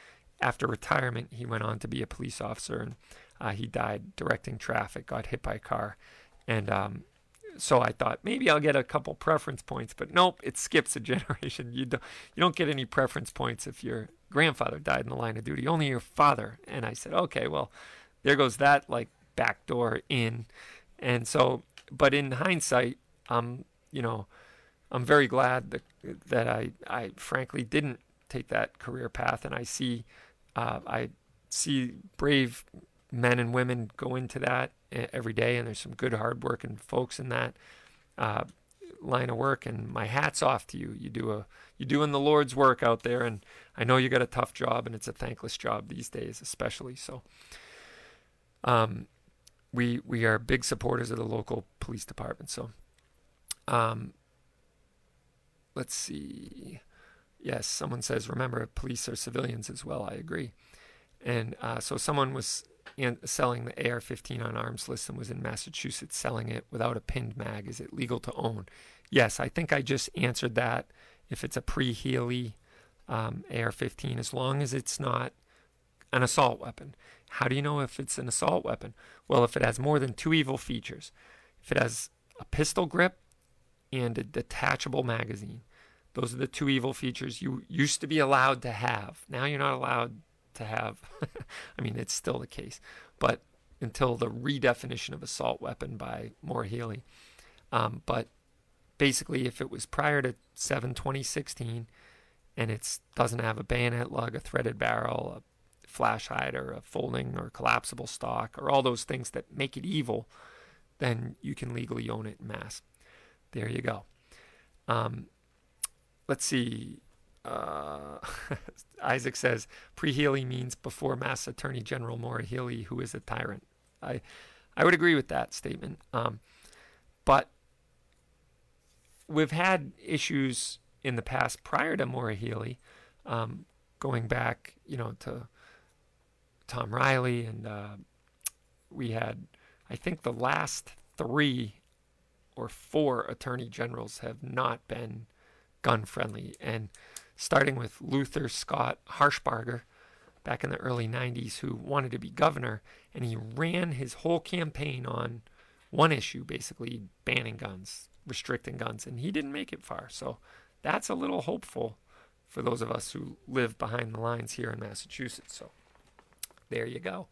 After retirement, he went on to be a police officer, and uh, he died directing traffic, got hit by a car, and um, so I thought maybe I'll get a couple preference points, but nope, it skips a <laughs> generation. You don't you don't get any preference points if your grandfather died in the line of duty, only your father. And I said, okay, well, there goes that like back door in, and so, but in hindsight, um, you know, I'm very glad that that I I frankly didn't take that career path, and I see uh, I see brave men and women go into that every day, and there's some good hardworking folks in that uh, line of work. And my hats off to you. You do a you're doing the Lord's work out there, and I know you got a tough job, and it's a thankless job these days, especially. So, um, we we are big supporters of the local police department. So, um, let's see. Yes, someone says, remember, police are civilians as well. I agree. And uh, so someone was in, selling the AR 15 on Armslist and was in Massachusetts selling it without a pinned mag. Is it legal to own? Yes, I think I just answered that. If it's a pre Healey um, AR 15, as long as it's not an assault weapon. How do you know if it's an assault weapon? Well, if it has more than two evil features, if it has a pistol grip and a detachable magazine, those are the two evil features you used to be allowed to have. Now you're not allowed to have, <laughs> I mean, it's still the case, but until the redefinition of assault weapon by Maura Healey. Um, but basically, if it was prior to 7 2016 and it doesn't have a bayonet lug, a threaded barrel, a flash hider, a folding or collapsible stock, or all those things that make it evil, then you can legally own it in mass. There you go. Um, let's see. Uh, <laughs> Isaac says pre-Healey means before Mass Attorney General Maura Healey, who is a tyrant. I, I would agree with that statement. Um, but we've had issues in the past prior to Maura Healey, um, going back, you know, to Tom Reilly, and uh, we had, I think, the last three or four attorney generals have not been gun friendly, and starting with Luther Scott Harshbarger back in the early 90s, who wanted to be governor, and he ran his whole campaign on one issue, basically banning guns, restricting guns, and he didn't make it far. So that's a little hopeful for those of us who live behind the lines here in Massachusetts. So there you go.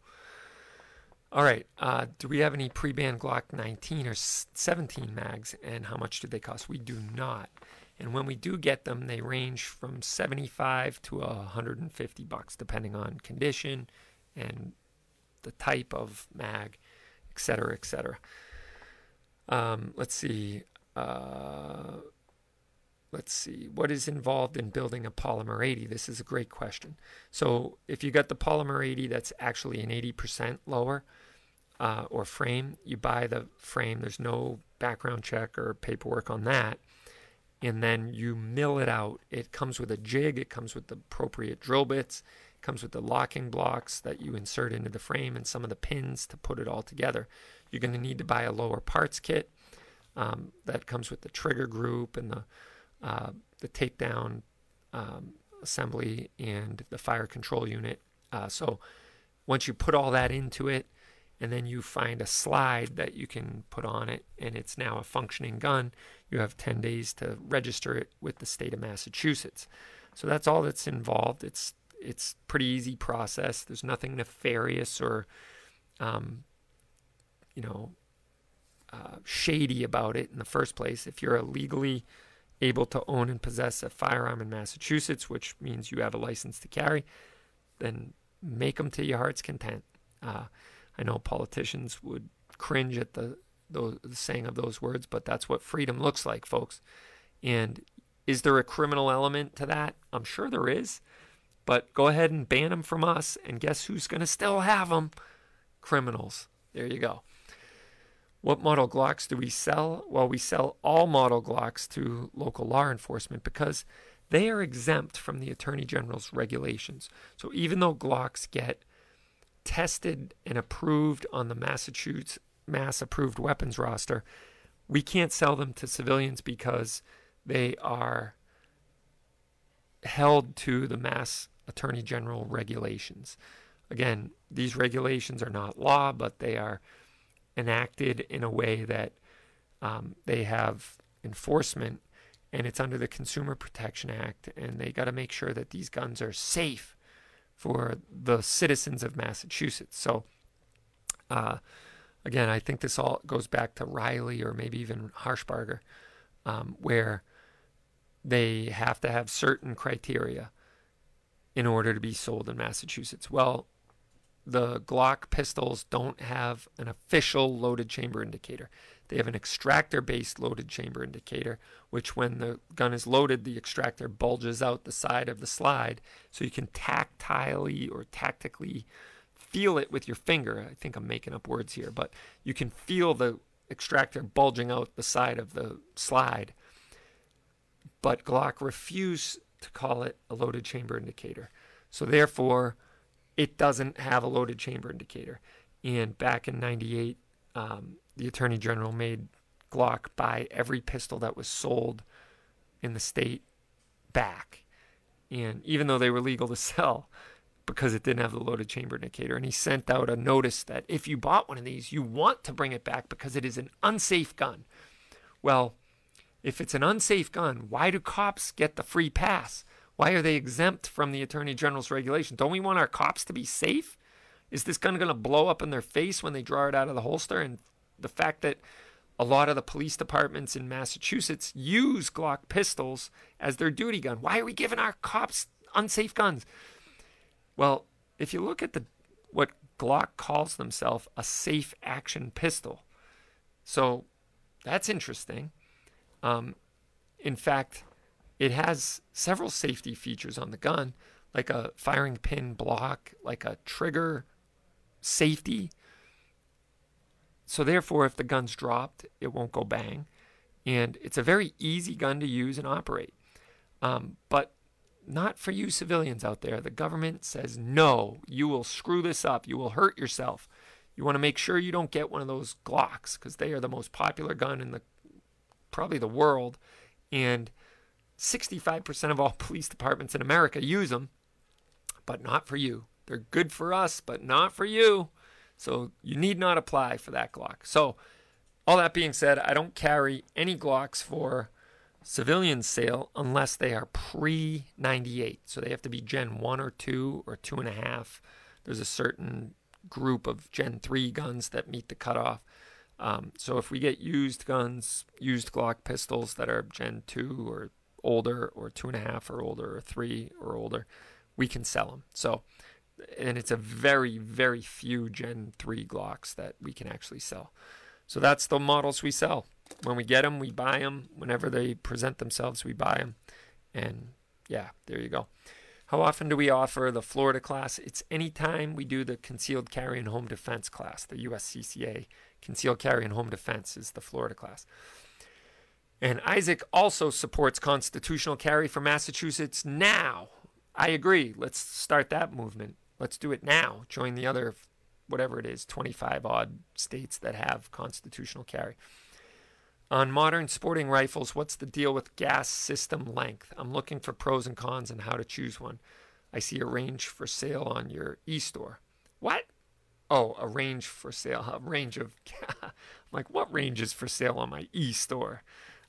All right. Uh, do we have any pre-banned Glock 19 or 17 mags, and how much do they cost? We do not. And when we do get them, they range from 75 to 150 bucks, depending on condition and the type of mag, etc., etc. Um, let's see. Uh, let's see. What is involved in building a polymer 80? This is a great question. So if you got the polymer 80 that's actually an 80% lower uh, or frame, you buy the frame. There's no background check or paperwork on that and then you mill it out. It comes with a jig, it comes with the appropriate drill bits, it comes with the locking blocks that you insert into the frame and some of the pins to put it all together. You're going to need to buy a lower parts kit um, that comes with the trigger group and the uh, the takedown um, assembly and the fire control unit. Uh, so once you put all that into it, and then you find a slide that you can put on it, and it's now a functioning gun. You have 10 days to register it with the state of Massachusetts. So that's all that's involved. It's it's pretty easy process. There's nothing nefarious or, um, you know, uh, shady about it in the first place. If you're legally able to own and possess a firearm in Massachusetts, which means you have a license to carry, then make them to your heart's content. Uh, I know politicians would cringe at the, the, saying of those words, but that's what freedom looks like, folks. And is there a criminal element to that? I'm sure there is. But go ahead and ban them from us, and guess who's going to still have them? Criminals. There you go. What model Glocks do we sell? Well, we sell all model Glocks to local law enforcement because they are exempt from the Attorney General's regulations. So even though Glocks get tested and approved on the Massachusetts mass approved weapons roster, we can't sell them to civilians because they are held to the mass attorney general regulations. Again, these regulations are not law, but they are enacted in a way that um, they have enforcement and it's under the Consumer Protection Act, and they got to make sure that these guns are safe for the citizens of Massachusetts. So, uh, again, I think this all goes back to Reilly or maybe even Harshbarger, um, where they have to have certain criteria in order to be sold in Massachusetts. Well, the Glock pistols don't have an official loaded chamber indicator. They have an extractor based loaded chamber indicator, which when the gun is loaded, the extractor bulges out the side of the slide so you can tactilely or tactically feel it with your finger. I think I'm making up words here, but you can feel the extractor bulging out the side of the slide. But Glock refused to call it a loaded chamber indicator. So therefore, it doesn't have a loaded chamber indicator. And back in 98, um, the Attorney General made Glock buy every pistol that was sold in the state back. And even though they were legal to sell, because it didn't have the loaded chamber indicator. And he sent out a notice that if you bought one of these, you want to bring it back because it is an unsafe gun. Well, if it's an unsafe gun, why do cops get the free pass? Why are they exempt from the Attorney General's regulation? Don't we want our cops to be safe? Is this gun going to blow up in their face when they draw it out of the holster? And the fact that a lot of the police departments in Massachusetts use Glock pistols as their duty gun. Why are we giving our cops unsafe guns? Well, if you look at the what Glock calls themselves a safe action pistol. So that's interesting. Um, in fact, it has several safety features on the gun, like a firing pin block, like a trigger safety. So, therefore, if the gun's dropped, it won't go bang. And it's a very easy gun to use and operate. Um, but not for you civilians out there. The government says, no, you will screw this up. You will hurt yourself. You want to make sure you don't get one of those Glocks because they are the most popular gun in the probably the world. And 65% of all <laughs> police departments in America use them, but not for you. They're good for us, but not for you. So you need not apply for that Glock. So, all that being said, I don't carry any Glocks for civilian sale unless they are pre 98. So they have to be Gen 1 or 2 or 2.5. There's a certain group of Gen 3 guns that meet the cutoff. Um, so if we get used guns, used Glock pistols that are Gen 2 or older, or 2.5 or older, or 3 or older, we can sell them. So, and it's a very, very few Gen 3 Glocks that we can actually sell. So that's the models we sell. When we get them, we buy them. Whenever they present themselves, we buy them. And yeah, there you go. How often do we offer the Florida class? It's anytime we do the concealed carry and home defense class. The USCCA concealed carry and home defense is the Florida class. And Isaac also supports constitutional carry for Massachusetts now. I agree. Let's start that movement. Let's do it now. Join the other, whatever it is, 25 odd states that have constitutional carry. On modern sporting rifles, what's the deal with gas system length? I'm looking for pros and cons and how to choose one. I see a range for sale on your e-store. What? Oh, a range for sale. A range of. <laughs> I'm like, what range is for sale on my e-store?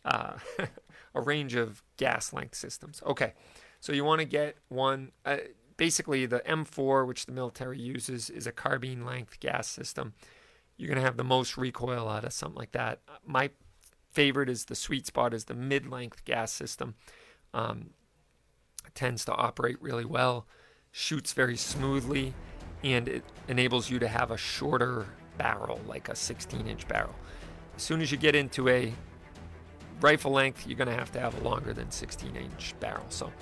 Uh, <laughs> a range of gas length systems. Okay, so you want to get one. Uh, basically, the M4, which the military uses, is a carbine length gas system. You're going to have the most recoil out of something like that. My favorite is the sweet spot is the mid-length gas system. Um, tends to operate really well, shoots very smoothly, and it enables you to have a shorter barrel, like a 16-inch barrel. As soon as you get into a rifle length, you're going to have to have a longer than 16-inch barrel. So,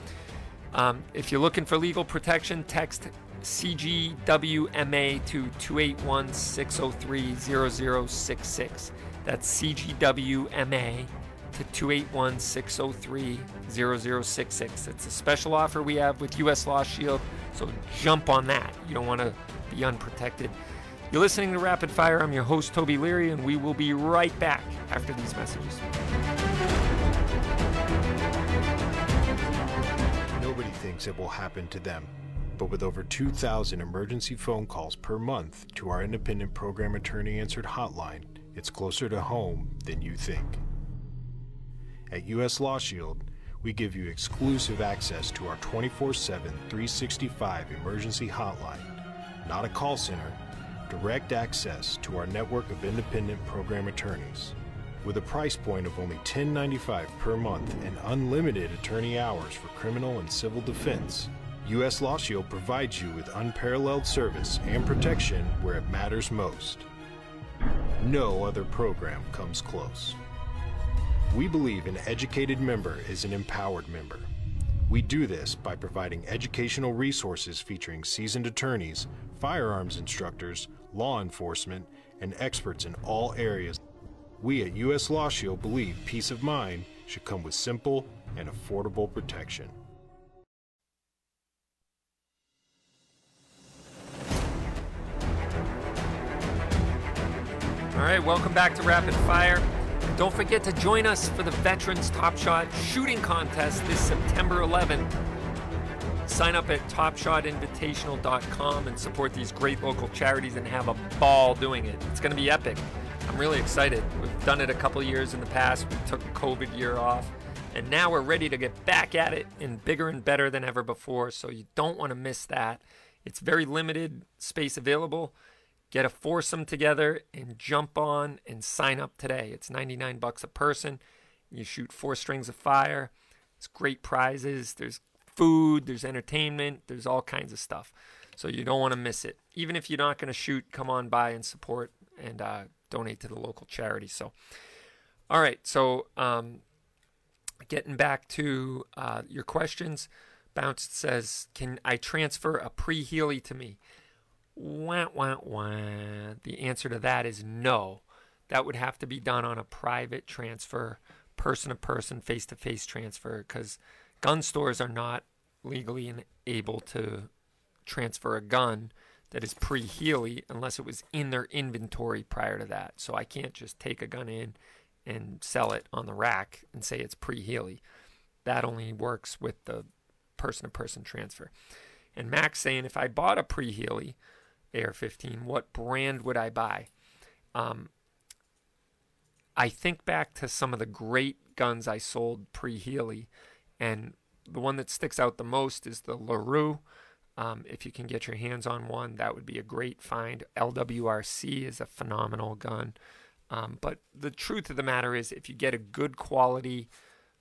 um, if you're looking for legal protection, text CGWMA to 281 603 0066. That's CGWMA to 281 603 0066. It's a special offer we have with US Law Shield, so jump on that. You don't want to be unprotected. You're listening to Rapid Fire. I'm your host, Toby Leary, and we will be right back after these messages. Thinks it will happen to them. But with over 2,000 emergency phone calls per month to our independent program attorney answered hotline, it's closer to home than you think. At US Law Shield, we give you exclusive access to our 24 7, 365 emergency hotline, not a call center, direct access to our network of independent program attorneys. With a price point of only $10.95 per month and unlimited attorney hours for criminal and civil defense, U.S. Law Shield provides you with unparalleled service and protection where it matters most. No other program comes close. We believe an educated member is an empowered member. We do this by providing educational resources featuring seasoned attorneys, firearms instructors, law enforcement, and experts in all areas. We at U.S. Law Shield believe peace of mind should come with simple and affordable protection. All right, welcome back to Rapid Fire. Don't forget to join us for the Veterans Top Shot Shooting Contest this September 11th. Sign up at topshotinvitational.com and support these great local charities and have a ball doing it. It's going to be epic. I'm really excited. We've done it a couple years in the past. We took COVID year off, And now we're ready to get back at it and bigger and better than ever before. So you don't want to miss that. It's very limited space available. Get a foursome together and jump on and sign up today. It's 99 bucks a person. You shoot four strings of fire. It's great prizes. There's food, there's entertainment, there's all kinds of stuff. So you don't want to miss it. Even if you're not going to shoot, come on by and support and uh, donate to the local charity. So, all right. So, um, getting back to uh, your questions, Bounce says, "Can I transfer a pre-Healey to me?" Wah, wah, wah. The answer to that is no. That would have to be done on a private transfer, person to person, face to face transfer, because gun stores are not legally able to transfer a gun that is pre Healey unless it was in their inventory prior to that. So I can't just take a gun in and sell it on the rack and say it's pre Healey. That only works with the person to person transfer. And Max saying if I bought a pre Healey AR 15, what brand would I buy? Um, I think back to some of the great guns I sold pre Healey, and the one that sticks out the most is the LaRue. Um, if you can get your hands on one, that would be a great find. LWRC is a phenomenal gun. Um, but the truth of the matter is, if you get a good quality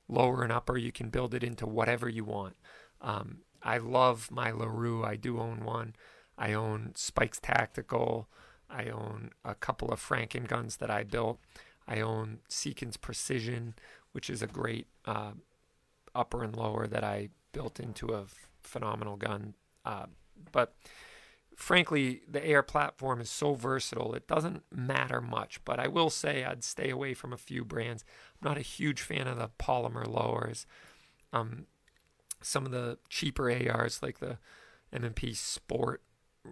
lower and upper, you can build it into whatever you want. Um, I love my LaRue. I do own one. I own Spikes Tactical. I own a couple of Franken guns that I built. I own Seekins Precision, which is a great uh, upper and lower that I built into a phenomenal gun. Uh, but frankly, the AR platform is so versatile, it doesn't matter much. But I will say I'd stay away from a few brands. I'm not a huge fan of the polymer lowers. Um, some of the cheaper ARs, like the M&P Sport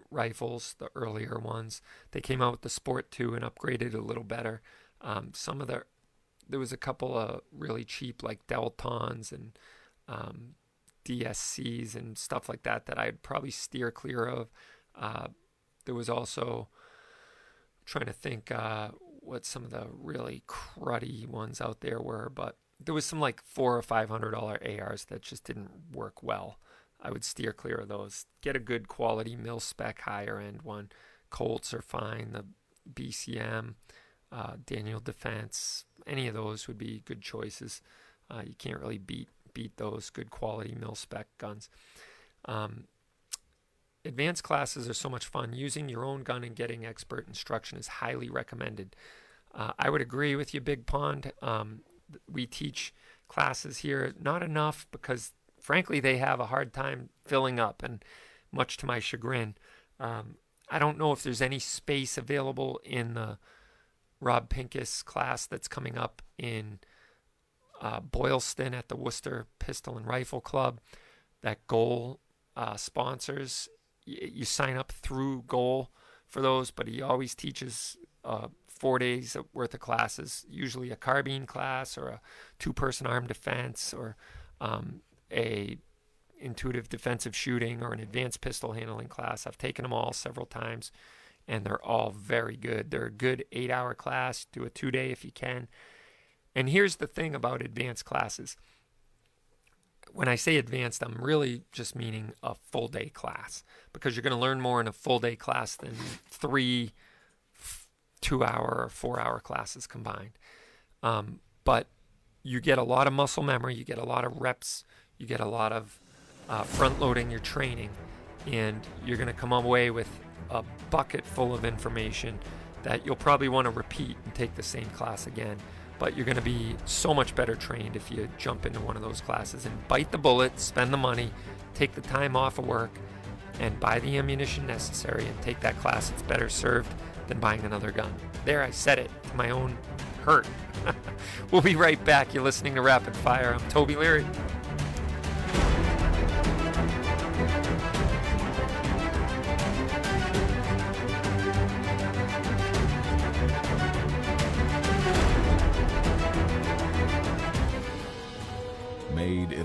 rifles, the earlier ones, they came out with the Sport 2 and upgraded a little better. Um, some of the there was a couple of really cheap like Deltons and um, DSCs and stuff like that that I'd probably steer clear of. Uh, there was also trying to think uh, what some of the really cruddy ones out there were, but there was some like four or five hundred dollar ARs that just didn't work well. I would steer clear of those. Get a good quality mil spec higher end one. Colts are fine. The BCM, uh, Daniel Defense, any of those would be good choices. Uh, you can't really beat beat those good quality mil spec guns. Um, advanced classes are so much fun. Using your own gun and getting expert instruction is highly recommended. Uh, I would agree with you, Big Pond. Um, we teach classes here, not enough because, frankly, they have a hard time filling up, and much to my chagrin. Um, I don't know if there's any space available in the Rob Pincus class that's coming up in uh, Boylston at the Worcester Pistol and Rifle Club. That GOAL uh, sponsors. Y- you sign up through GOAL for those, but he always teaches uh, four days worth of classes, usually a carbine class or a two-person arm defense or um, a intuitive defensive shooting or an advanced pistol handling class. I've taken them all several times and they're all very good. They're a good eight hour class. Do a two day if you can. And here's the thing about advanced classes. When I say advanced, I'm really just meaning a full day class because you're going to learn more in a full day class than three two hour or four hour classes combined. Um, but you get a lot of muscle memory, you get a lot of reps, you get a lot of uh, front loading your training, and you're going to come away with a bucket full of information that you'll probably want to repeat and take the same class again. But you're going to be so much better trained if you jump into one of those classes and bite the bullet, spend the money, take the time off of work, and buy the ammunition necessary and take that class. It's better served than buying another gun. There, I said it to my own hurt. <laughs> we'll be right back. You're listening to Rapid Fire. I'm Toby Leary.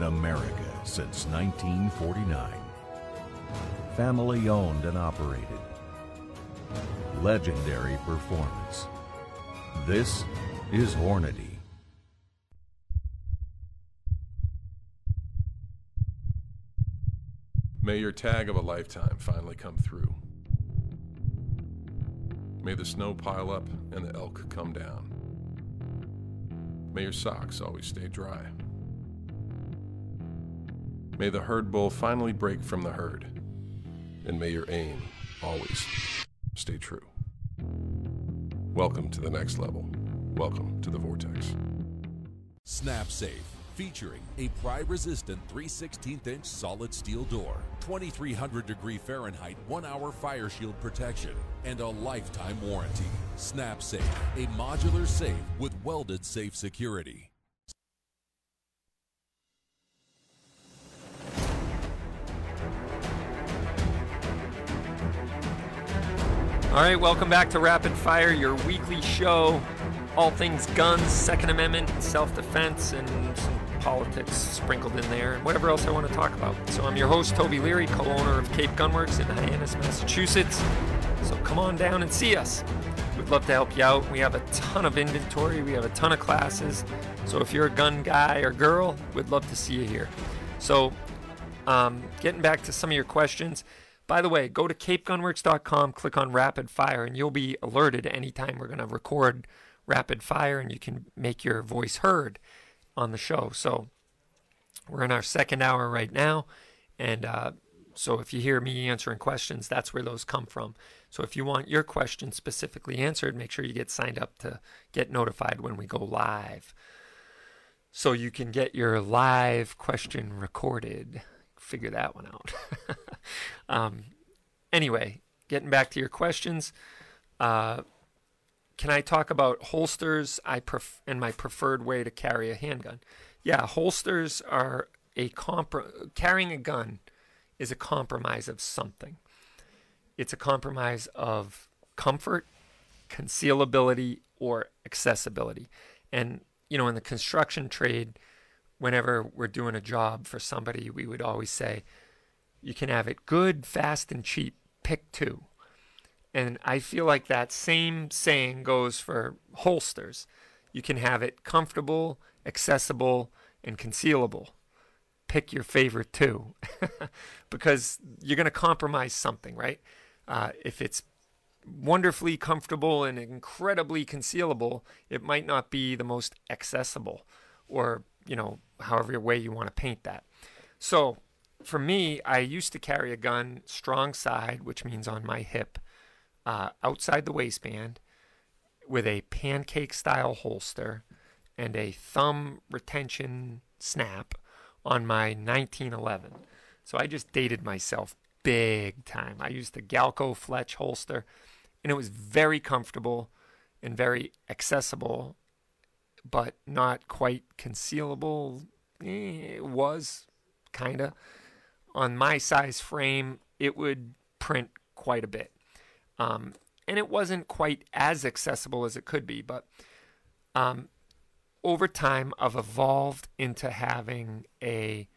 America since 1949. Family owned and operated. Legendary performance. This is Hornady. May your tag of a lifetime finally come through. May the snow pile up and the elk come down. May your socks always stay dry. May the herd bull finally break from the herd, and may your aim always stay true. Welcome to the next level. Welcome to the Vortex. Snap Safe, featuring a pry resistant 3 16th inch solid steel door, 2300 degree Fahrenheit 1 hour fire shield protection, and a lifetime warranty. Snap Safe, a modular safe with welded safe security. All right, welcome back to Rapid Fire, your weekly show. All things guns, Second Amendment, self defense, and some politics sprinkled in there, and whatever else I want to talk about. So, I'm your host, Toby Leary, co owner of Cape Gunworks in Hyannis, Massachusetts. So, come on down and see us. We'd love to help you out. We have a ton of inventory, we have a ton of classes. So, if you're a gun guy or girl, we'd love to see you here. So, um, getting back to some of your questions. By the way, go to capegunworks.com, click on rapid fire, and you'll be alerted anytime we're going to record rapid fire and you can make your voice heard on the show. So we're in our second hour right now. And uh, so if you hear me answering questions, that's where those come from. So if you want your question specifically answered, make sure you get signed up to get notified when we go live. So you can get your live question recorded. Figure that one out. <laughs> um, anyway, getting back to your questions. Uh, can I talk about holsters I pref- and my preferred way to carry a handgun? Yeah, holsters are a compr- carrying a gun is a compromise of something. It's a compromise of comfort, concealability, or accessibility. And you know, in the construction trade, whenever we're doing a job for somebody, we would always say, you can have it good, fast, and cheap. Pick two. And I feel like that same saying goes for holsters. You can have it comfortable, accessible, and concealable. Pick your favorite two <laughs> because you're going to compromise something, right? Uh, if it's wonderfully comfortable and incredibly concealable, it might not be the most accessible or, you know, however way you want to paint that. So for me, I used to carry a gun strong side, which means on my hip, uh, outside the waistband, with a pancake style holster and a thumb retention snap on my 1911. So I just dated myself big time. I used the Galco Fletch holster, and it was very comfortable and very accessible, but not quite concealable. Eh, it was kind of on my size frame. It would print quite a bit, um, and it wasn't quite as accessible as it could be. But um, over time, I've evolved into having a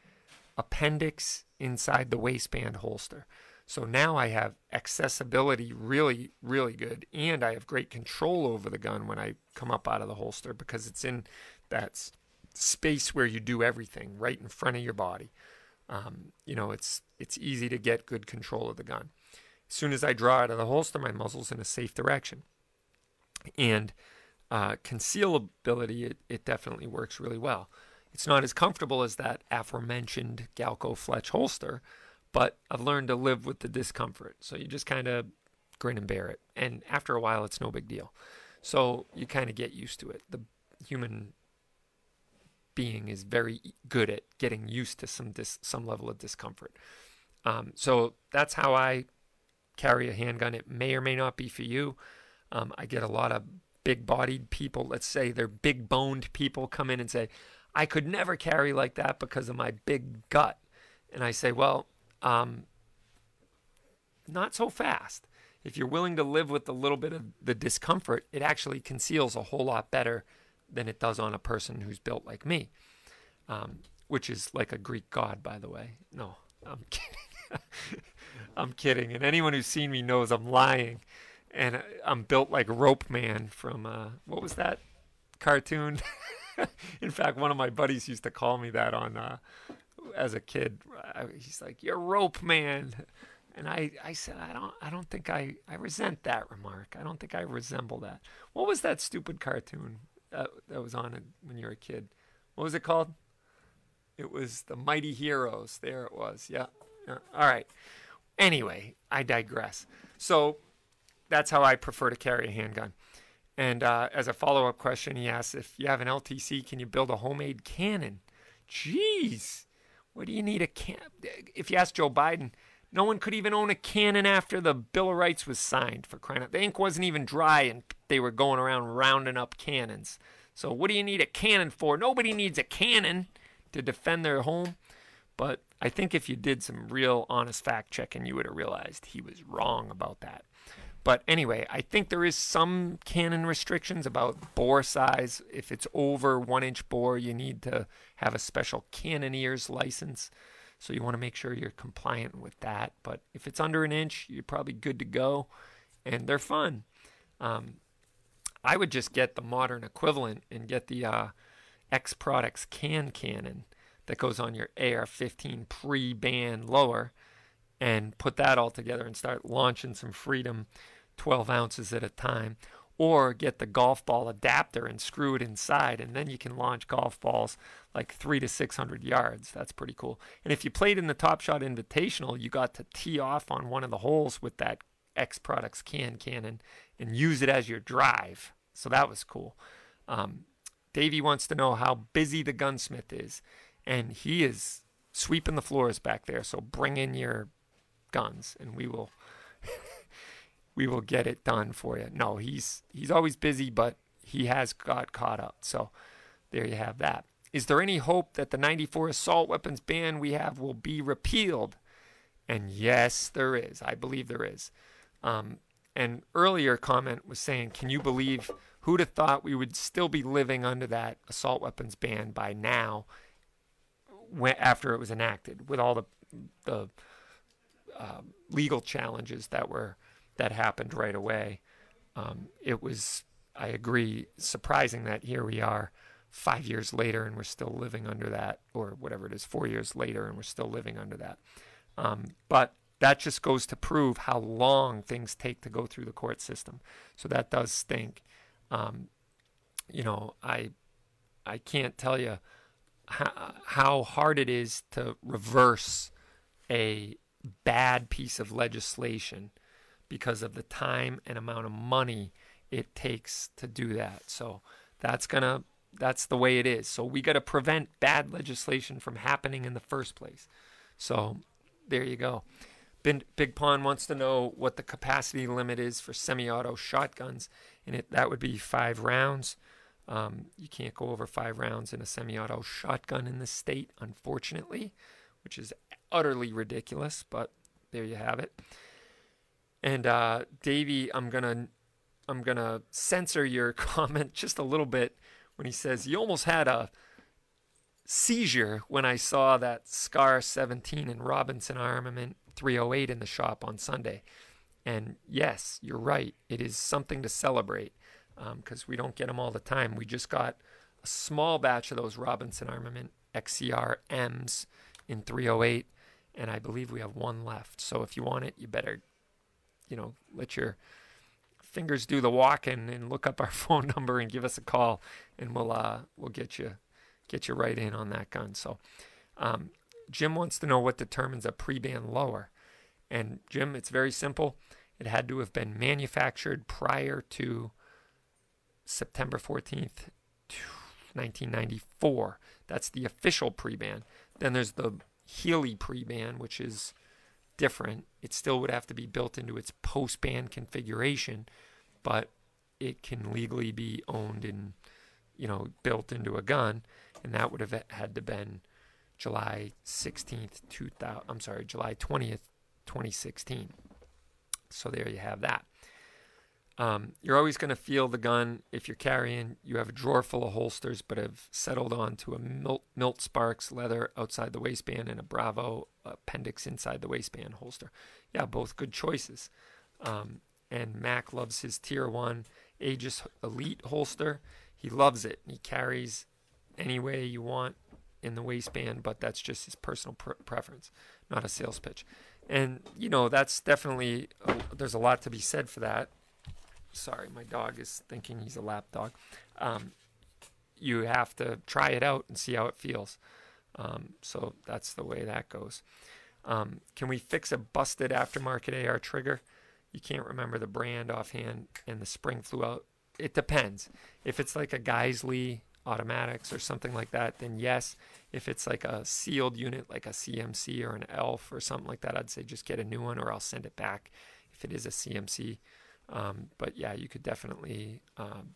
appendix inside the waistband holster. So now I have accessibility really, really good, and I have great control over the gun when I come up out of the holster because it's in that space where you do everything right in front of your body. Um, you know, it's it's easy to get good control of the gun. As soon as I draw out of the holster, my muzzle's in a safe direction. And uh, concealability, it, it definitely works really well. It's not as comfortable as that aforementioned Galco Fletch holster, but I've learned to live with the discomfort. So you just kind of grin and bear it. And after a while, it's no big deal. So you kind of get used to it. The human being is very good at getting used to some dis- some level of discomfort. Um, so that's how I carry a handgun. It may or may not be for you. Um, I get a lot of big bodied people, let's say they're big boned people, come in and say, I could never carry like that because of my big gut. And I say, well, um, not so fast. If you're willing to live with a little bit of the discomfort, it actually conceals a whole lot better than it does on a person who's built like me, um, which is like a Greek god, by the way. No, I'm <laughs> kidding. I'm kidding. And anyone who's seen me knows I'm lying. And I'm built like Rope Man from, uh, what was that cartoon? <laughs> In fact, one of my buddies used to call me that on uh, as a kid. He's like, "You're rope man," and I, I said, "I don't, I don't think I, I resent that remark. I don't think I resemble that." What was that stupid cartoon that, that was on when you were a kid? What was it called? It was the Mighty Heroes. There it was. Yeah. yeah. All right. Anyway, I digress. So that's how I prefer to carry a handgun. And uh, as a follow up question, he asks if you have an LTC, can you build a homemade cannon? Jeez, what do you need a can? If you ask Joe Biden, no one could even own a cannon after the Bill of Rights was signed for crying out. The ink wasn't even dry and they were going around rounding up cannons. So what do you need a cannon for? Nobody needs a cannon to defend their home. But I think if you did some real honest fact checking, you would have realized he was wrong about that. But anyway, I think there is some cannon restrictions about bore size. If it's over one inch bore, you need to have a special cannoneer's license. So you want to make sure you're compliant with that. But if it's under an inch, you're probably good to go. And they're fun. Um, I would just get the modern equivalent and get the uh, X Products can cannon that goes on your AR 15 pre band lower and put that all together and start launching some freedom 12 ounces at a time or get the golf ball adapter and screw it inside and then you can launch golf balls like 3 to 600 yards that's pretty cool and if you played in the top shot invitational you got to tee off on one of the holes with that x products can cannon and use it as your drive so that was cool um, davey wants to know how busy the gunsmith is and he is sweeping the floors back there so bring in your guns, and we will <laughs> we will get it done for you. No, he's he's always busy, but he has got caught up. So there you have that. Is there any hope that the 94 assault weapons ban we have will be repealed? And yes, there is. I believe there is. Um, earlier comment was saying, can you believe who'd have thought we would still be living under that assault weapons ban by now, when, after it was enacted, with all the the um, legal challenges that were that happened right away. Um, it was, I agree, surprising that here we are, five years later, and we're still living under that, or whatever it is, four years later, and we're still living under that. Um, but that just goes to prove how long things take to go through the court system. So that does stink. Um, you know, I I can't tell you how, how hard it is to reverse a bad piece of legislation because of the time and amount of money it takes to do that. So that's going to that's the way it is. So we got to prevent bad legislation from happening in the first place. So there you go. Big Pond wants to know what the capacity limit is for semi-auto shotguns, and it that would be five rounds. Um, you can't go over five rounds in a semi-auto shotgun in the state, unfortunately, which is utterly ridiculous, but there you have it. And uh, Davey, I'm gonna I'm gonna censor your <laughs> comment just a little bit when he says you almost had a seizure when I saw that Scar 17 and Robinson Armament 308 in the shop on Sunday. And yes, you're right. It is something to celebrate because um, we don't get them all the time. We just got a small batch of those Robinson Armament XCR M's in 308 and I believe we have one left. So if you want it, you better, you know, let your fingers do the walking and look up our <laughs> phone number and give us a call, and we'll uh, we'll get you get you right in on that gun. So um, Jim wants to know what determines a pre-ban lower, and Jim, it's very simple. It had to have been manufactured prior to September 14th, 1994. That's the official pre-ban. Then there's the Healey pre-ban, which is different. It still would have to be built into its post-ban configuration, but it can legally be owned and you know built into a gun, and that would have had to been July 16th, 2000. I'm sorry, July 20th, 2016. So there you have that. Um, you're always going to feel the gun if you're carrying. You have a drawer full of holsters, but have settled on to a Milt, Milt Sparks leather outside the waistband and a Bravo appendix inside the waistband holster. Yeah, both good choices. Um, and Mac loves his Tier 1 Aegis Elite holster. He loves it. He carries any way you want in the waistband, but that's just his personal pr- preference, not a sales pitch. And you know that's definitely there's a lot to be said for that. Sorry, my dog is thinking he's a lap dog. Um, you have to try it out and see how it feels. Um, so that's the way that goes. Um, can we fix a busted aftermarket AR trigger? You can't remember the brand offhand, and the spring flew out. It depends. If it's like a Geissele automatics or something like that, then yes. If it's like a sealed unit, like a CMC or an ELF or something like that, I'd say just get a new one, or I'll send it back if it is a CMC. Um, but yeah, you could definitely um,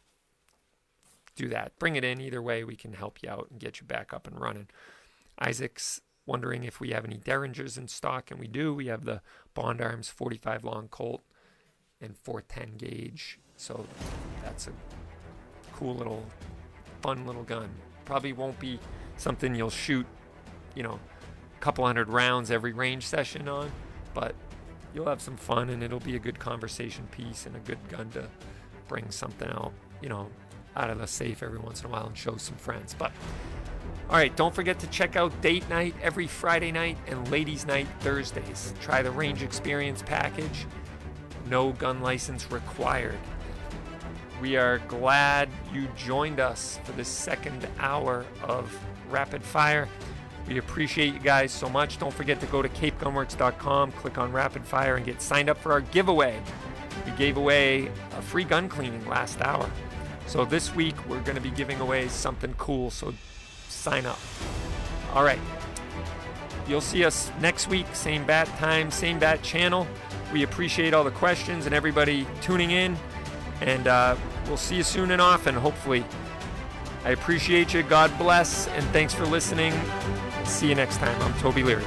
do that. Bring it in either way. We can help you out and get you back up and running. Isaac's wondering if we have any Derringers in stock, and we do. We have the Bond Arms 45 long Colt and 410 gauge. So that's a cool little, fun little gun. Probably won't be something you'll shoot, you know, a couple hundred rounds every range session on, but you'll have some fun and it'll be a good conversation piece and a good gun to bring something out, you know, out of the safe every once in a while and show some friends. But all right, don't forget to check out date night every Friday night and ladies' night Thursdays. Try the range experience package. No gun license required. We are glad you joined us for this second hour of Rapid Fire. We appreciate you guys so much. Don't forget to go to capegunworks.com, click on Rapid Fire, and get signed up for our giveaway. We gave away a free gun cleaning last hour. So this week we're going to be giving away something cool. So sign up. All right. You'll see us next week, same bat time, same bat channel. We appreciate all the questions and everybody tuning in. And uh, we'll see you soon and often, hopefully. I appreciate you. God bless. And thanks for listening. See you next time. I'm Toby Leary.